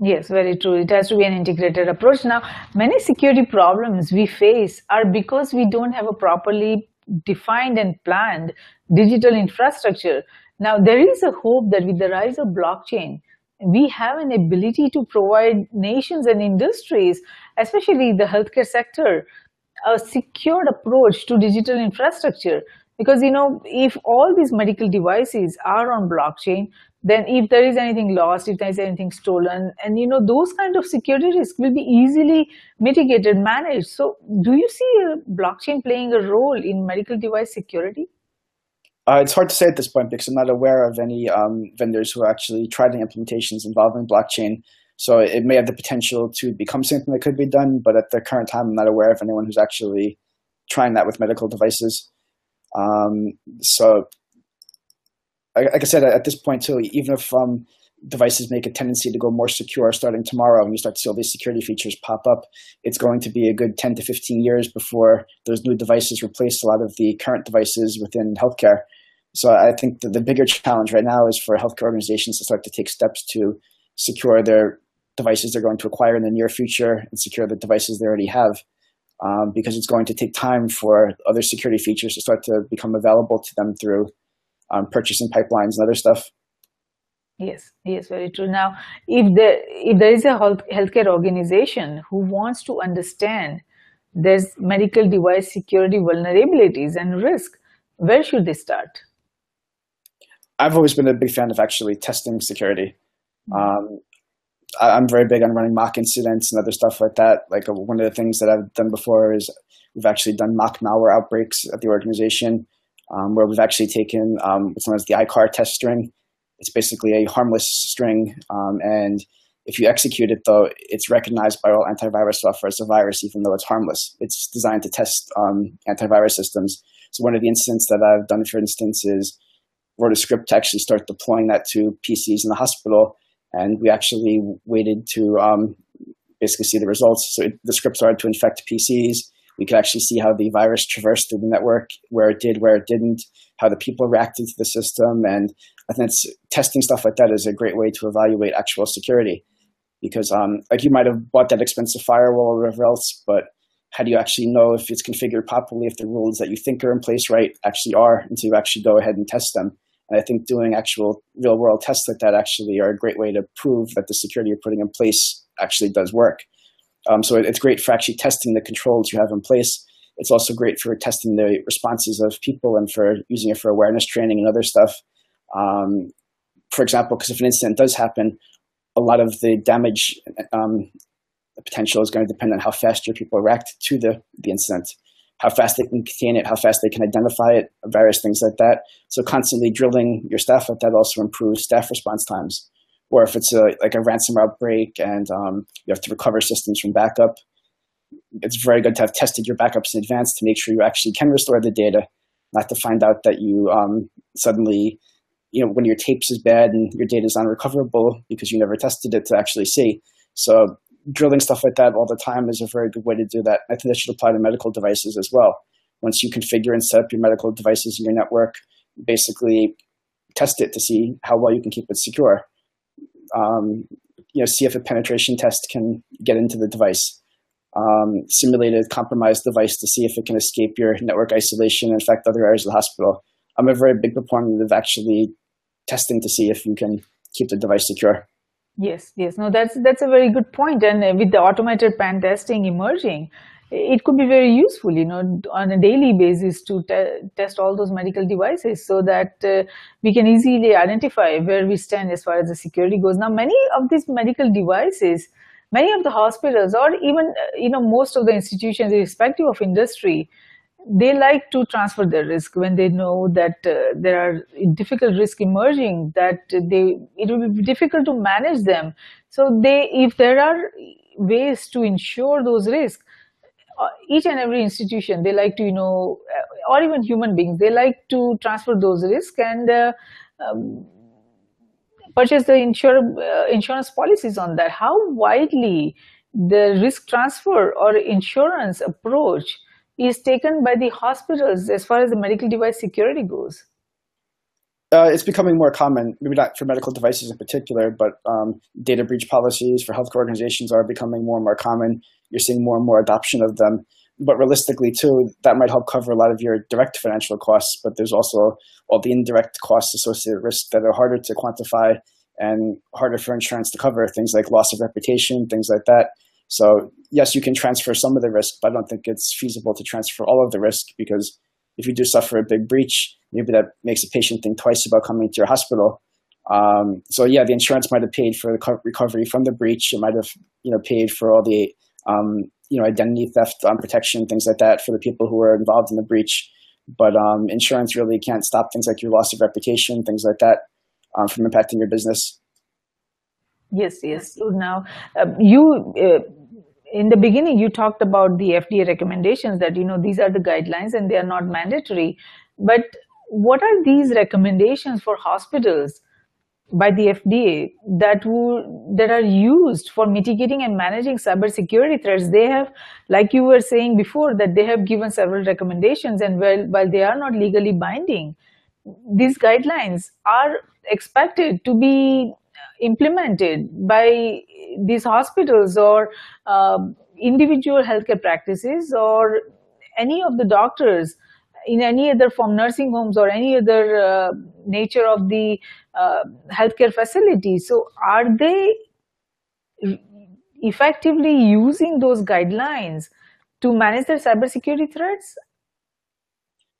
Yes, very true. It has to be an integrated approach. Now, many security problems we face are because we don't have a properly defined and planned digital infrastructure. Now, there is a hope that with the rise of blockchain, we have an ability to provide nations and industries, especially the healthcare sector, a secured approach to digital infrastructure. Because, you know, if all these medical devices are on blockchain, then if there is anything lost, if there is anything stolen, and, you know, those kind of security risks will be easily mitigated, managed. So do you see uh, blockchain playing a role in medical device security? Uh, it's hard to say at this point because I'm not aware of any um, vendors who are actually the implementations involving blockchain. So it may have the potential to become something that could be done, but at the current time, I'm not aware of anyone who's actually trying that with medical devices. Um, so, like I said, at this point too, even if um, devices make a tendency to go more secure starting tomorrow and you start to see all these security features pop up, it's going to be a good 10 to 15 years before those new devices replace a lot of the current devices within healthcare. So I think the bigger challenge right now is for healthcare organizations to start to take steps to secure their devices they're going to acquire in the near future and secure the devices they already have. Um, because it's going to take time for other security features to start to become available to them through um, purchasing pipelines and other stuff. Yes, yes, very true. Now, if there if there is a healthcare organization who wants to understand there's medical device security vulnerabilities and risk, where should they start? I've always been a big fan of actually testing security. Mm-hmm. Um, I, am very big on running mock incidents and other stuff like that. Like uh, one of the things that I've done before is we've actually done mock malware outbreaks at the organization, um, where we've actually taken um, what's known as the EICAR test string. It's basically a harmless string, um, and if you execute it, though, it's recognized by all antivirus software as a virus, even though it's harmless. It's designed to test um, antivirus systems. So one of the incidents that I've done, for instance, is wrote a script to actually start deploying that to PCs in the hospital. And we actually waited to um, basically see the results. So it, the script started to infect PCs. We could actually see how the virus traversed through the network, where it did, where it didn't, how the people reacted to the system. And I think testing stuff like that is a great way to evaluate actual security. Because um, like you might have bought that expensive firewall or whatever else, but how do you actually know if it's configured properly, if the rules that you think are in place right actually are, until you actually go ahead and test them. And I think doing actual real world tests like that actually are a great way to prove that the security you're putting in place actually does work. Um, so it's great for actually testing the controls you have in place. It's also great for testing the responses of people and for using it for awareness training and other stuff. Um, for example, because if an incident does happen, a lot of the damage um, potential is going to depend on how fast your people react to the, the incident how fast they can contain it, how fast they can identify it, various things like that. So constantly drilling your staff like that also improves staff response times. Or if it's a, like a ransomware outbreak and um, you have to recover systems from backup, it's very good to have tested your backups in advance to make sure you actually can restore the data, not to find out that you um, suddenly, you know, when your tapes is bad and your data is unrecoverable because you never tested it to actually see. So drilling stuff like that all the time is a very good way to do that. I think that should apply to medical devices as well. Once you configure and set up your medical devices in your network, basically test it to see how well you can keep it secure. Um, you know, see if a penetration test can get into the device. Um, simulate a compromised device to see if it can escape your network isolation and affect other areas of the hospital. I'm a very big proponent of actually testing to see if you can keep the device secure. Yes, yes. No, that's that's a very good point. And with the automated pen testing emerging, it could be very useful, you know, on a daily basis to te test all those medical devices so that uh, we can easily identify where we stand as far as the security goes. Now, many of these medical devices, many of the hospitals or even, uh, you know, most of the institutions, irrespective of industry, they like to transfer their risk when they know that uh, there are difficult risk emerging that they it will be difficult to manage them. So they if there are ways to insure those risks uh, each and every institution they like to you know uh, or even human beings they like to transfer those risks and uh, um, purchase the insure, uh, insurance policies on that. How widely the risk transfer or insurance approach is taken by the hospitals as far as the medical device security goes uh, it's becoming more common, maybe not for medical devices in particular, but um, data breach policies for healthcare organizations are becoming more and more common. You're seeing more and more adoption of them. But realistically, too, that might help cover a lot of your direct financial costs, but there's also all the indirect costs associated with risk that are harder to quantify and harder for insurance to cover, things like loss of reputation, things like that. So yes, you can transfer some of the risk, but I don't think it's feasible to transfer all of the risk because if you do suffer a big breach, maybe that makes a patient think twice about coming to your hospital. Um, so yeah, the insurance might have paid for the recovery from the breach. It might have, you know, paid for all the, um, you know, identity theft um, protection, things like that for the people who were involved in the breach. But um, insurance really can't stop things like your loss of reputation, things like that, um, from impacting your business. Yes, yes. Now, uh, you uh, in the beginning you talked about the FDA recommendations that you know these are the guidelines and they are not mandatory. But what are these recommendations for hospitals by the FDA that would that are used for mitigating and managing cybersecurity threats? They have like you were saying before that they have given several recommendations and while, while they are not legally binding these guidelines are expected to be implemented by these hospitals or uh, individual healthcare practices or any of the doctors in any other form, nursing homes or any other uh, nature of the uh, healthcare facility. So are they effectively using those guidelines to manage their cybersecurity threats?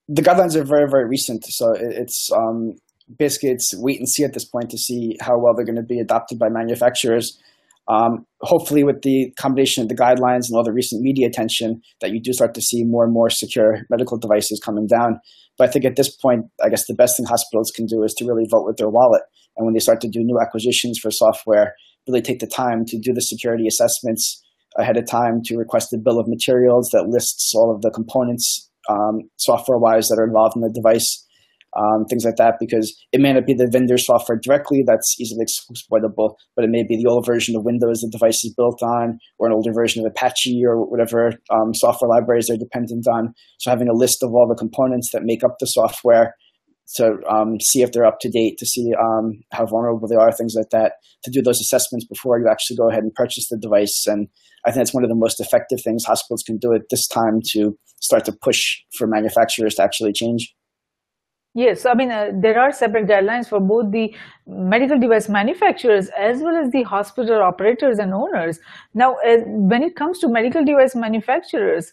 The guidelines are very, very recent. So it's um, basically it's wait and see at this point to see how well they're going to be adopted by manufacturers. Um, hopefully, with the combination of the guidelines and all the recent media attention, that you do start to see more and more secure medical devices coming down. But I think at this point, I guess the best thing hospitals can do is to really vote with their wallet. And when they start to do new acquisitions for software, really take the time to do the security assessments ahead of time, to request a bill of materials that lists all of the components um, software-wise that are involved in the device um, things like that, because it may not be the vendor software directly that's easily exploitable, but it may be the old version of Windows the device is built on, or an older version of Apache or whatever um, software libraries they're dependent on. So having a list of all the components that make up the software to um, see if they're up to date, to see um, how vulnerable they are, things like that, to do those assessments before you actually go ahead and purchase the device. And I think that's one of the most effective things hospitals can do at this time to start to push for manufacturers to actually change. Yes, I mean, uh, there are separate guidelines for both the medical device manufacturers as well as the hospital operators and owners. Now, uh, when it comes to medical device manufacturers,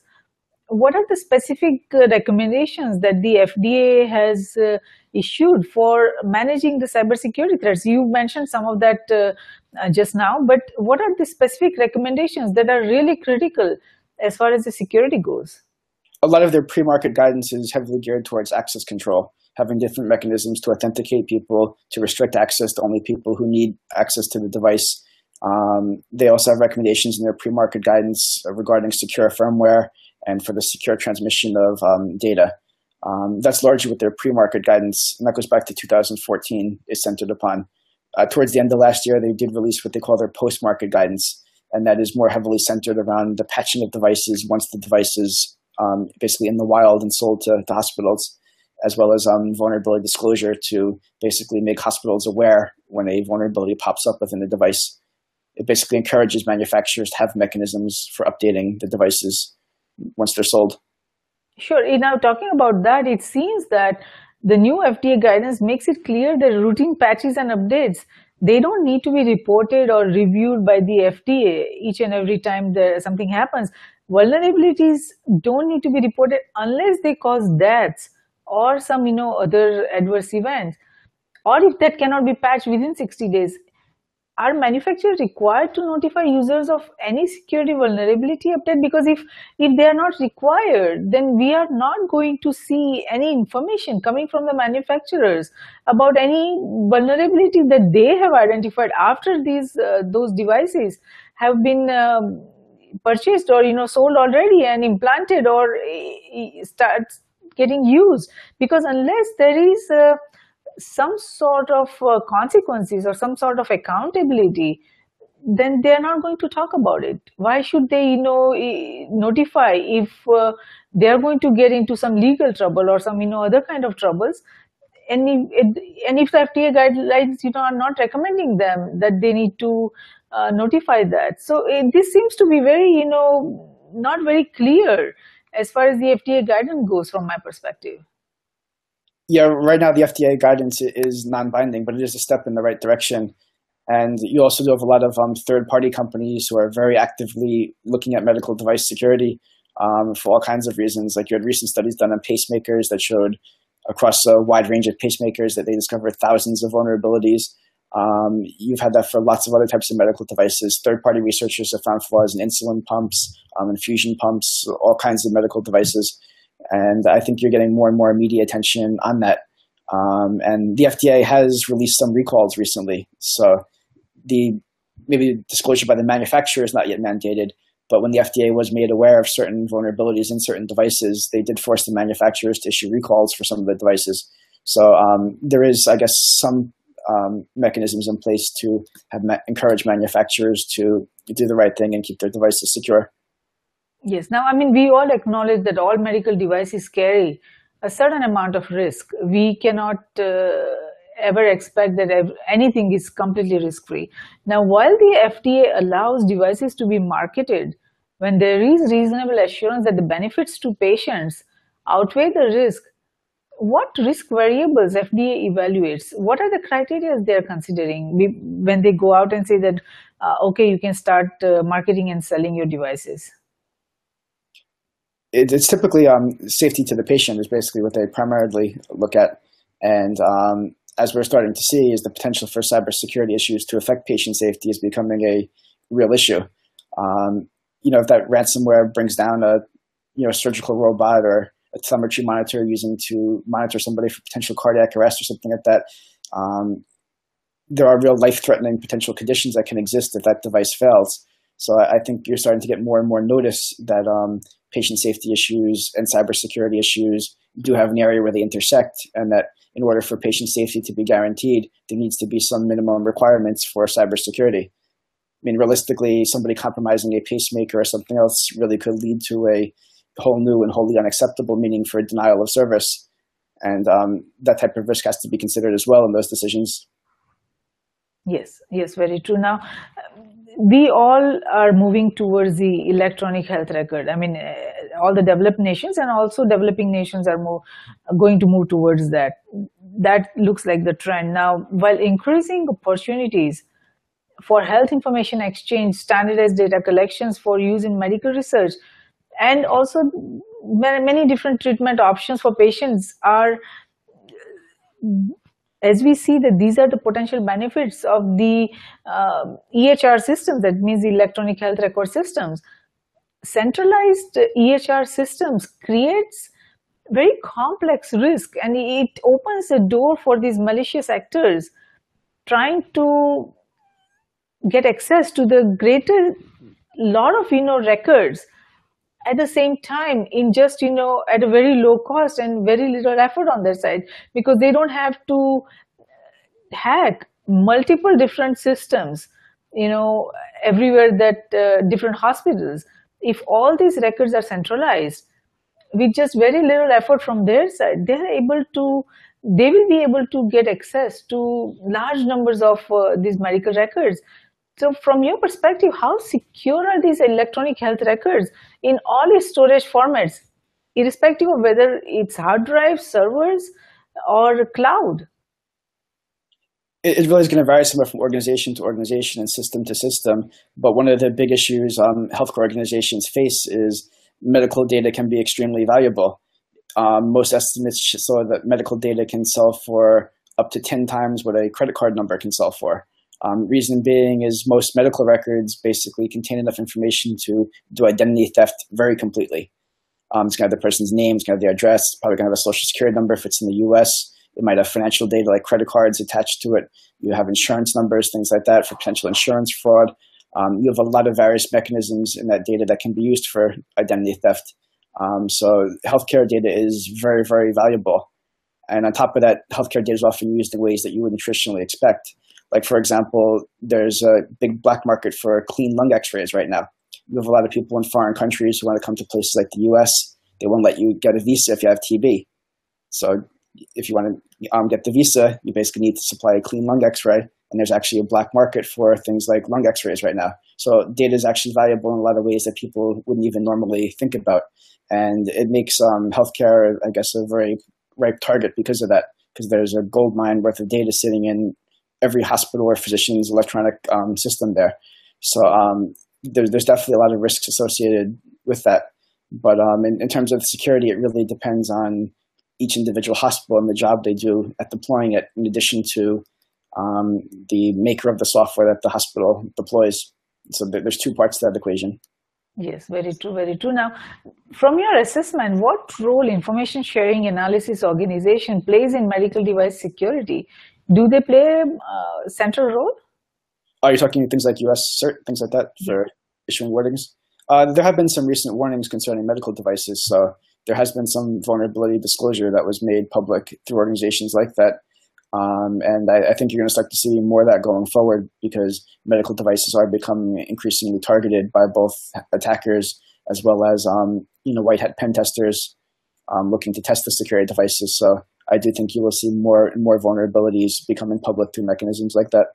what are the specific uh, recommendations that the FDA has uh, issued for managing the cybersecurity threats? You mentioned some of that uh, uh, just now, but what are the specific recommendations that are really critical as far as the security goes? A lot of their pre-market guidance is heavily geared towards access control having different mechanisms to authenticate people, to restrict access to only people who need access to the device, Um, they also have recommendations in their pre-market guidance regarding secure firmware and for the secure transmission of um, data. Um, that's largely what their pre-market guidance, and that goes back to 2014, is centered upon. Uh, towards the end of last year, they did release what they call their post-market guidance, and that is more heavily centered around the patching of devices once the device is um, basically in the wild and sold to, to hospitals, as well as um, vulnerability disclosure to basically make hospitals aware when a vulnerability pops up within the device. It basically encourages manufacturers to have mechanisms for updating the devices once they're sold. Sure. Now, talking about that, it seems that the new FDA guidance makes it clear that routine patches and updates they don't need to be reported or reviewed by the FDA each and every time there something happens. Vulnerabilities don't need to be reported unless they cause deaths or some you know other adverse events or if that cannot be patched within 60 days are manufacturers required to notify users of any security vulnerability update? Because if if they are not required then we are not going to see any information coming from the manufacturers about any vulnerability that they have identified after these uh, those devices have been um, purchased or you know sold already and implanted or starts getting used. Because unless there is uh, some sort of uh, consequences or some sort of accountability then they're not going to talk about it. Why should they you know notify if uh, they're going to get into some legal trouble or some you know other kind of troubles? And if, and if the FDA guidelines you know are not recommending them that they need to uh, notify that. So it, this seems to be very you know not very clear as far as the FDA guidance goes from my perspective yeah, right now the FDA guidance is non-binding, but it is a step in the right direction. And you also do have a lot of um, third-party companies who are very actively looking at medical device security um, for all kinds of reasons. Like you had recent studies done on pacemakers that showed across a wide range of pacemakers that they discovered thousands of vulnerabilities. Um, you've had that for lots of other types of medical devices. Third-party researchers have found flaws in insulin pumps, um, infusion pumps, all kinds of medical devices and I think you're getting more and more media attention on that. Um, and the FDA has released some recalls recently, so the maybe disclosure by the manufacturer is not yet mandated. But when the FDA was made aware of certain vulnerabilities in certain devices, they did force the manufacturers to issue recalls for some of the devices. So um, there is, I guess, some um, mechanisms in place to have ma- encourage manufacturers to do the right thing and keep their devices secure. Yes. Now, I mean, we all acknowledge that all medical devices carry a certain amount of risk. We cannot uh, ever expect that anything is completely risk-free. Now, while the FDA allows devices to be marketed when there is reasonable assurance that the benefits to patients outweigh the risk, what risk variables FDA evaluates? What are the criteria they're considering when they go out and say that, uh, okay, you can start uh, marketing and selling your devices? it, it's typically um, safety to the patient is basically what they primarily look at. And um, as we're starting to see, is the potential for cybersecurity issues to affect patient safety is becoming a real issue. Um, you know, if that ransomware brings down a you know surgical robot or a telemetry monitor using to monitor somebody for potential cardiac arrest or something like that, um, there are real life-threatening potential conditions that can exist if that device fails. So I think you're starting to get more and more notice that um, patient safety issues and cybersecurity issues do have an area where they intersect, and that in order for patient safety to be guaranteed, there needs to be some minimum requirements for cybersecurity. I mean, realistically, somebody compromising a pacemaker or something else really could lead to a whole new and wholly unacceptable meaning for denial of service. And um, that type of risk has to be considered as well in those decisions. Yes, yes, very true. Now, we all are moving towards the electronic health record. I mean, uh, all the developed nations and also developing nations are more going to move towards that. That looks like the trend now. While increasing opportunities for health information exchange, standardized data collections for use in medical research, and also many different treatment options for patients are as we see that these are the potential benefits of the uh, EHR systems, that means electronic health record systems. Centralized EHR systems creates very complex risk and it opens the door for these malicious actors trying to get access to the greater lot of you know records at the same time in just you know at a very low cost and very little effort on their side because they don't have to hack multiple different systems you know everywhere that uh, different hospitals. If all these records are centralized with just very little effort from their side they're able to they will be able to get access to large numbers of uh, these medical records so from your perspective, how secure are these electronic health records in all storage formats, irrespective of whether it's hard drive, servers, or cloud? It, really is going to vary somewhere from organization to organization and system to system. But one of the big issues um, healthcare organizations face is medical data can be extremely valuable. Um, most estimates show that medical data can sell for up to 10 times what a credit card number can sell for. Um, reason being is most medical records basically contain enough information to do identity theft very completely. Um, it's going to have the person's name, it's going to have their address, probably going to have a social security number if it's in the US. It might have financial data like credit cards attached to it. You have insurance numbers, things like that for potential insurance fraud. Um, you have a lot of various mechanisms in that data that can be used for identity theft. Um, so healthcare data is very, very valuable. And on top of that, healthcare data is often used in ways that you wouldn't traditionally expect. Like, for example, there's a big black market for clean lung x-rays right now. You have a lot of people in foreign countries who want to come to places like the US. They won't let you get a visa if you have TB. So if you want to um, get the visa, you basically need to supply a clean lung x-ray. And there's actually a black market for things like lung x-rays right now. So data is actually valuable in a lot of ways that people wouldn't even normally think about. And it makes um, healthcare, I guess, a very ripe target because of that, because there's a gold mine worth of data sitting in every hospital or physician's electronic um, system there. So um, there's there's definitely a lot of risks associated with that. But um, in, in terms of security, it really depends on each individual hospital and the job they do at deploying it, in addition to um, the maker of the software that the hospital deploys. So there's two parts to that equation. Yes, very true, very true. Now, from your assessment, what role information sharing analysis organization plays in medical device security? Do they play a central role? Are you talking things like US-CERT, things like that for issuing warnings? Uh, there have been some recent warnings concerning medical devices, so there has been some vulnerability disclosure that was made public through organizations like that. Um, and I, I, think you're going to start to see more of that going forward because medical devices are becoming increasingly targeted by both attackers as well as um, you know white hat pen testers um, looking to test the security devices. So I do think you will see more more vulnerabilities becoming public through mechanisms like that.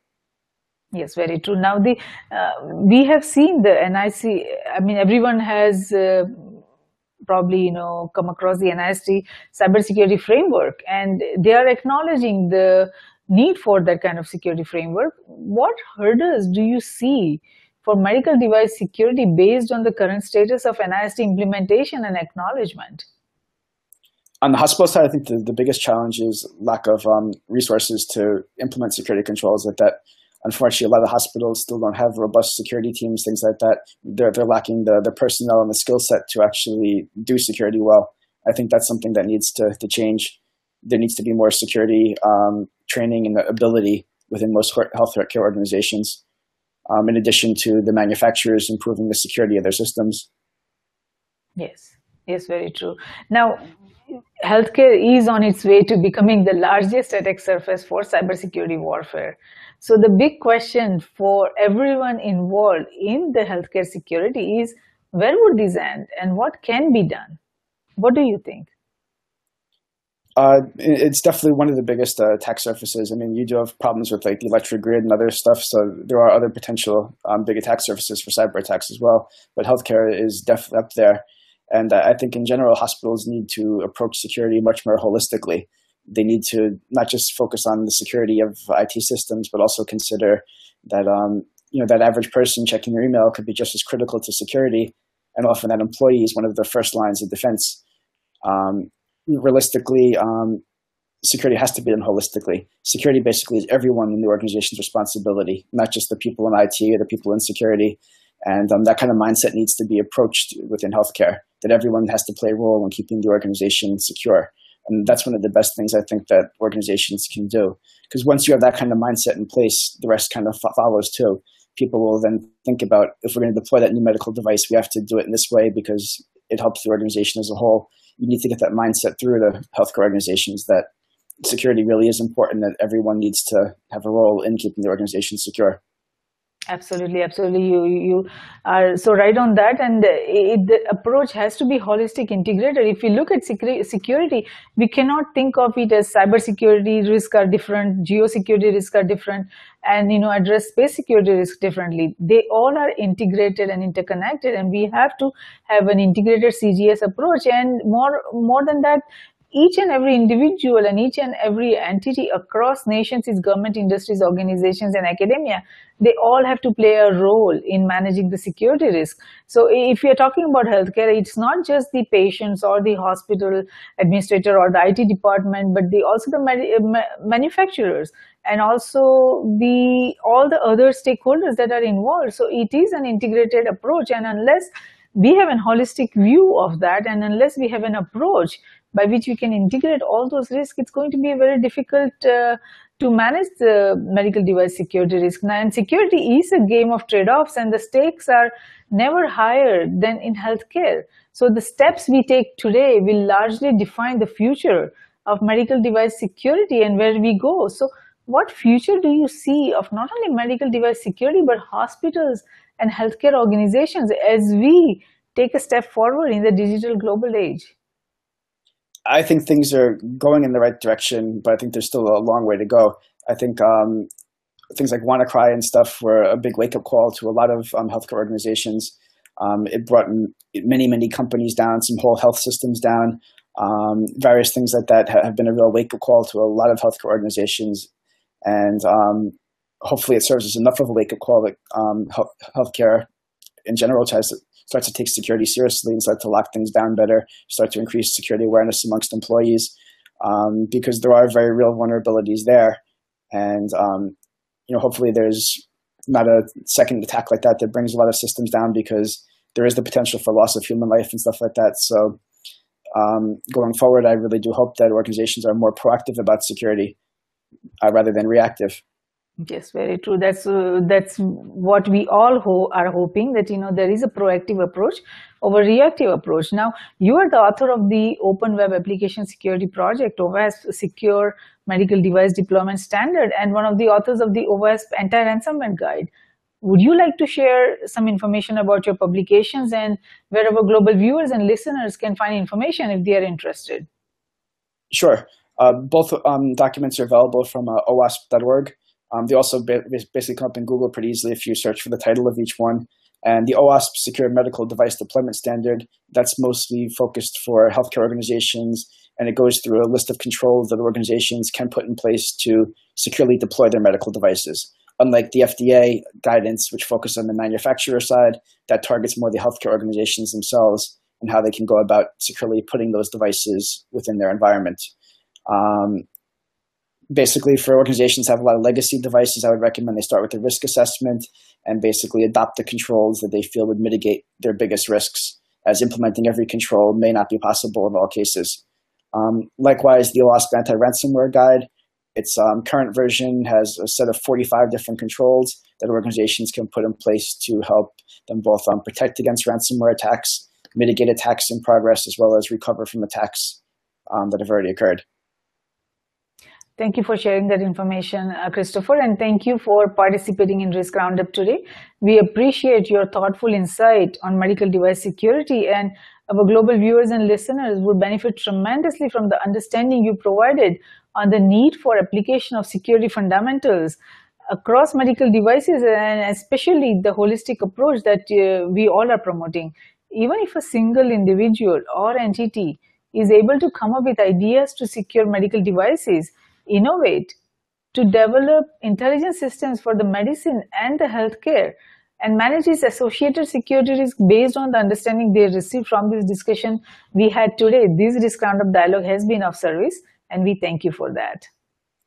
Yes, very true. Now, the uh, we have seen the NIC. I mean, everyone has uh, probably you know come across the NIST cybersecurity framework, and they are acknowledging the need for that kind of security framework. What hurdles do you see for medical device security based on the current status of NIST implementation and acknowledgement? On the hospital side, I think the, the biggest challenge is lack of um, resources to implement security controls. That that unfortunately, a lot of hospitals still don't have robust security teams, things like that. They're they're lacking the the personnel and the skill set to actually do security well. I think that's something that needs to to change. There needs to be more security um, training and the ability within most healthcare organizations. Um, in addition to the manufacturers improving the security of their systems. Yes, yes, very true. Now, healthcare is on its way to becoming the largest attack surface for cybersecurity warfare. So the big question for everyone involved in the healthcare security is where would this end and what can be done? What do you think? Uh, it's definitely one of the biggest uh, attack surfaces. I mean, you do have problems with like the electric grid and other stuff, so there are other potential um, big attack surfaces for cyber attacks as well. But healthcare is definitely up there. And I think in general, hospitals need to approach security much more holistically. They need to not just focus on the security of IT systems, but also consider that um, you know that average person checking their email could be just as critical to security, and often that employee is one of the first lines of defense. Um, realistically, um, security has to be done holistically. Security basically is everyone in the organization's responsibility, not just the people in IT or the people in security. And um, that kind of mindset needs to be approached within healthcare, that everyone has to play a role in keeping the organization secure. And that's one of the best things I think that organizations can do. Because once you have that kind of mindset in place, the rest kind of follows too. people will then think about if we're going to deploy that new medical device, we have to do it in this way because it helps the organization as a whole. You need to get that mindset through the healthcare organizations that security really is important, that everyone needs to have a role in keeping the organization secure. Absolutely, absolutely. You you are so right on that, and uh, it, the approach has to be holistic, integrated. If you look at security, we cannot think of it as cyber security risks are different, geosecurity risk are different, and you know address space security risk differently. They all are integrated and interconnected, and we have to have an integrated CGS approach. And more more than that, each and every individual and each and every entity across nations, its government, industries, organizations, and academia, they all have to play a role in managing the security risk. So if you're talking about healthcare, it's not just the patients or the hospital administrator or the IT department, but the, also the uh, manufacturers and also the all the other stakeholders that are involved. So it is an integrated approach. And unless we have a holistic view of that, and unless we have an approach by which we can integrate all those risks, it's going to be very difficult uh, to manage the medical device security risk. Now, and security is a game of trade-offs and the stakes are never higher than in healthcare. So the steps we take today will largely define the future of medical device security and where we go. So what future do you see of not only medical device security, but hospitals and healthcare organizations as we take a step forward in the digital global age? I think things are going in the right direction, but I think there's still a long way to go. I think um, things like WannaCry and stuff were a big wake up call to a lot of um, healthcare organizations. Um, it brought many, many companies down, some whole health systems down. Um, various things like that have been a real wake up call to a lot of healthcare organizations. And um, hopefully it serves as enough of a wake up call that um, healthcare in general tries to start to take security seriously and start to lock things down better, start to increase security awareness amongst employees, um, because there are very real vulnerabilities there. And, um, you know, hopefully there's not a second attack like that that brings a lot of systems down because there is the potential for loss of human life and stuff like that. So um, going forward, I really do hope that organizations are more proactive about security uh, rather than reactive. Yes, very true. That's uh, that's what we all ho are hoping that you know there is a proactive approach over reactive approach. Now, you are the author of the Open Web Application Security Project, OWASP Secure Medical Device Deployment Standard, and one of the authors of the OWASP Anti-Ransomware Guide. Would you like to share some information about your publications and where our global viewers and listeners can find information if they are interested? Sure. Uh, both um, documents are available from uh, OWASP.org. Um, they also basically come up in Google pretty easily if you search for the title of each one. And the OWASP Secure Medical Device Deployment Standard, that's mostly focused for healthcare organizations, and it goes through a list of controls that organizations can put in place to securely deploy their medical devices. Unlike the FDA guidance, which focuses on the manufacturer side, that targets more the healthcare organizations themselves and how they can go about securely putting those devices within their environment. Um, basically for organizations have a lot of legacy devices, I would recommend they start with a risk assessment and basically adopt the controls that they feel would mitigate their biggest risks, as implementing every control may not be possible in all cases. Um, likewise, the OWASP anti-ransomware guide, its um, current version has a set of 45 different controls that organizations can put in place to help them both um, protect against ransomware attacks, mitigate attacks in progress, as well as recover from attacks um, that have already occurred. Thank you for sharing that information, uh, Christopher, and thank you for participating in Risk Roundup today. We appreciate your thoughtful insight on medical device security and our global viewers and listeners will benefit tremendously from the understanding you provided on the need for application of security fundamentals across medical devices and especially the holistic approach that uh, we all are promoting. Even if a single individual or entity is able to come up with ideas to secure medical devices, innovate, to develop intelligent systems for the medicine and the healthcare and manage its associated security risk based on the understanding they received from this discussion we had today. This risk roundup dialogue has been of service and we thank you for that.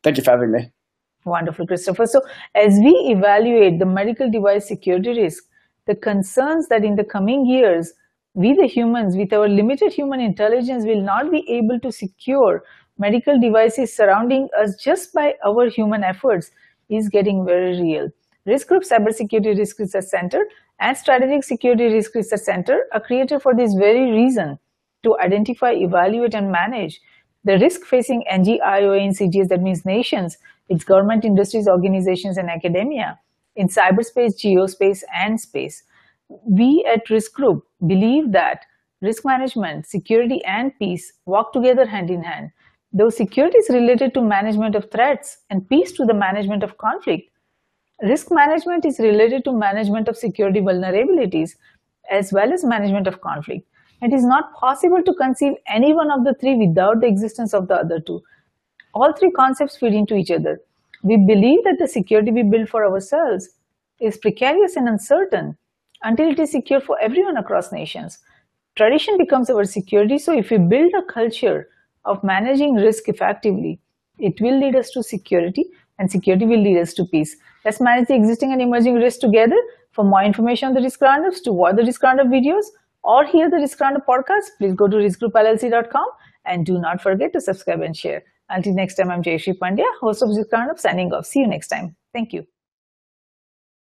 Thank you for having me. Wonderful, Christopher. So as we evaluate the medical device security risk, the concerns that in the coming years, we the humans with our limited human intelligence will not be able to secure medical devices surrounding us just by our human efforts is getting very real. Risk Group Cybersecurity Risk Research Center and Strategic Security Risk Research Center are created for this very reason to identify, evaluate, and manage the risk facing NGIOA and CGS, that means nations, its government, industries, organizations, and academia in cyberspace, geospace, and space. We at Risk Group believe that risk management, security, and peace walk together hand in hand. Though security is related to management of threats and peace to the management of conflict, risk management is related to management of security vulnerabilities as well as management of conflict. It is not possible to conceive any one of the three without the existence of the other two. All three concepts feed into each other. We believe that the security we build for ourselves is precarious and uncertain until it is secure for everyone across nations. Tradition becomes our security, so if we build a culture of managing risk effectively, it will lead us to security and security will lead us to peace. Let's manage the existing and emerging risks together. For more information on the risk roundups, to watch the risk roundup videos, or hear the Risk Roundup podcast, please go to riskgroupllc.com and do not forget to subscribe and share. Until next time, I'm Jayashree Pandya, host of Risk Roundup, signing off. See you next time. Thank you.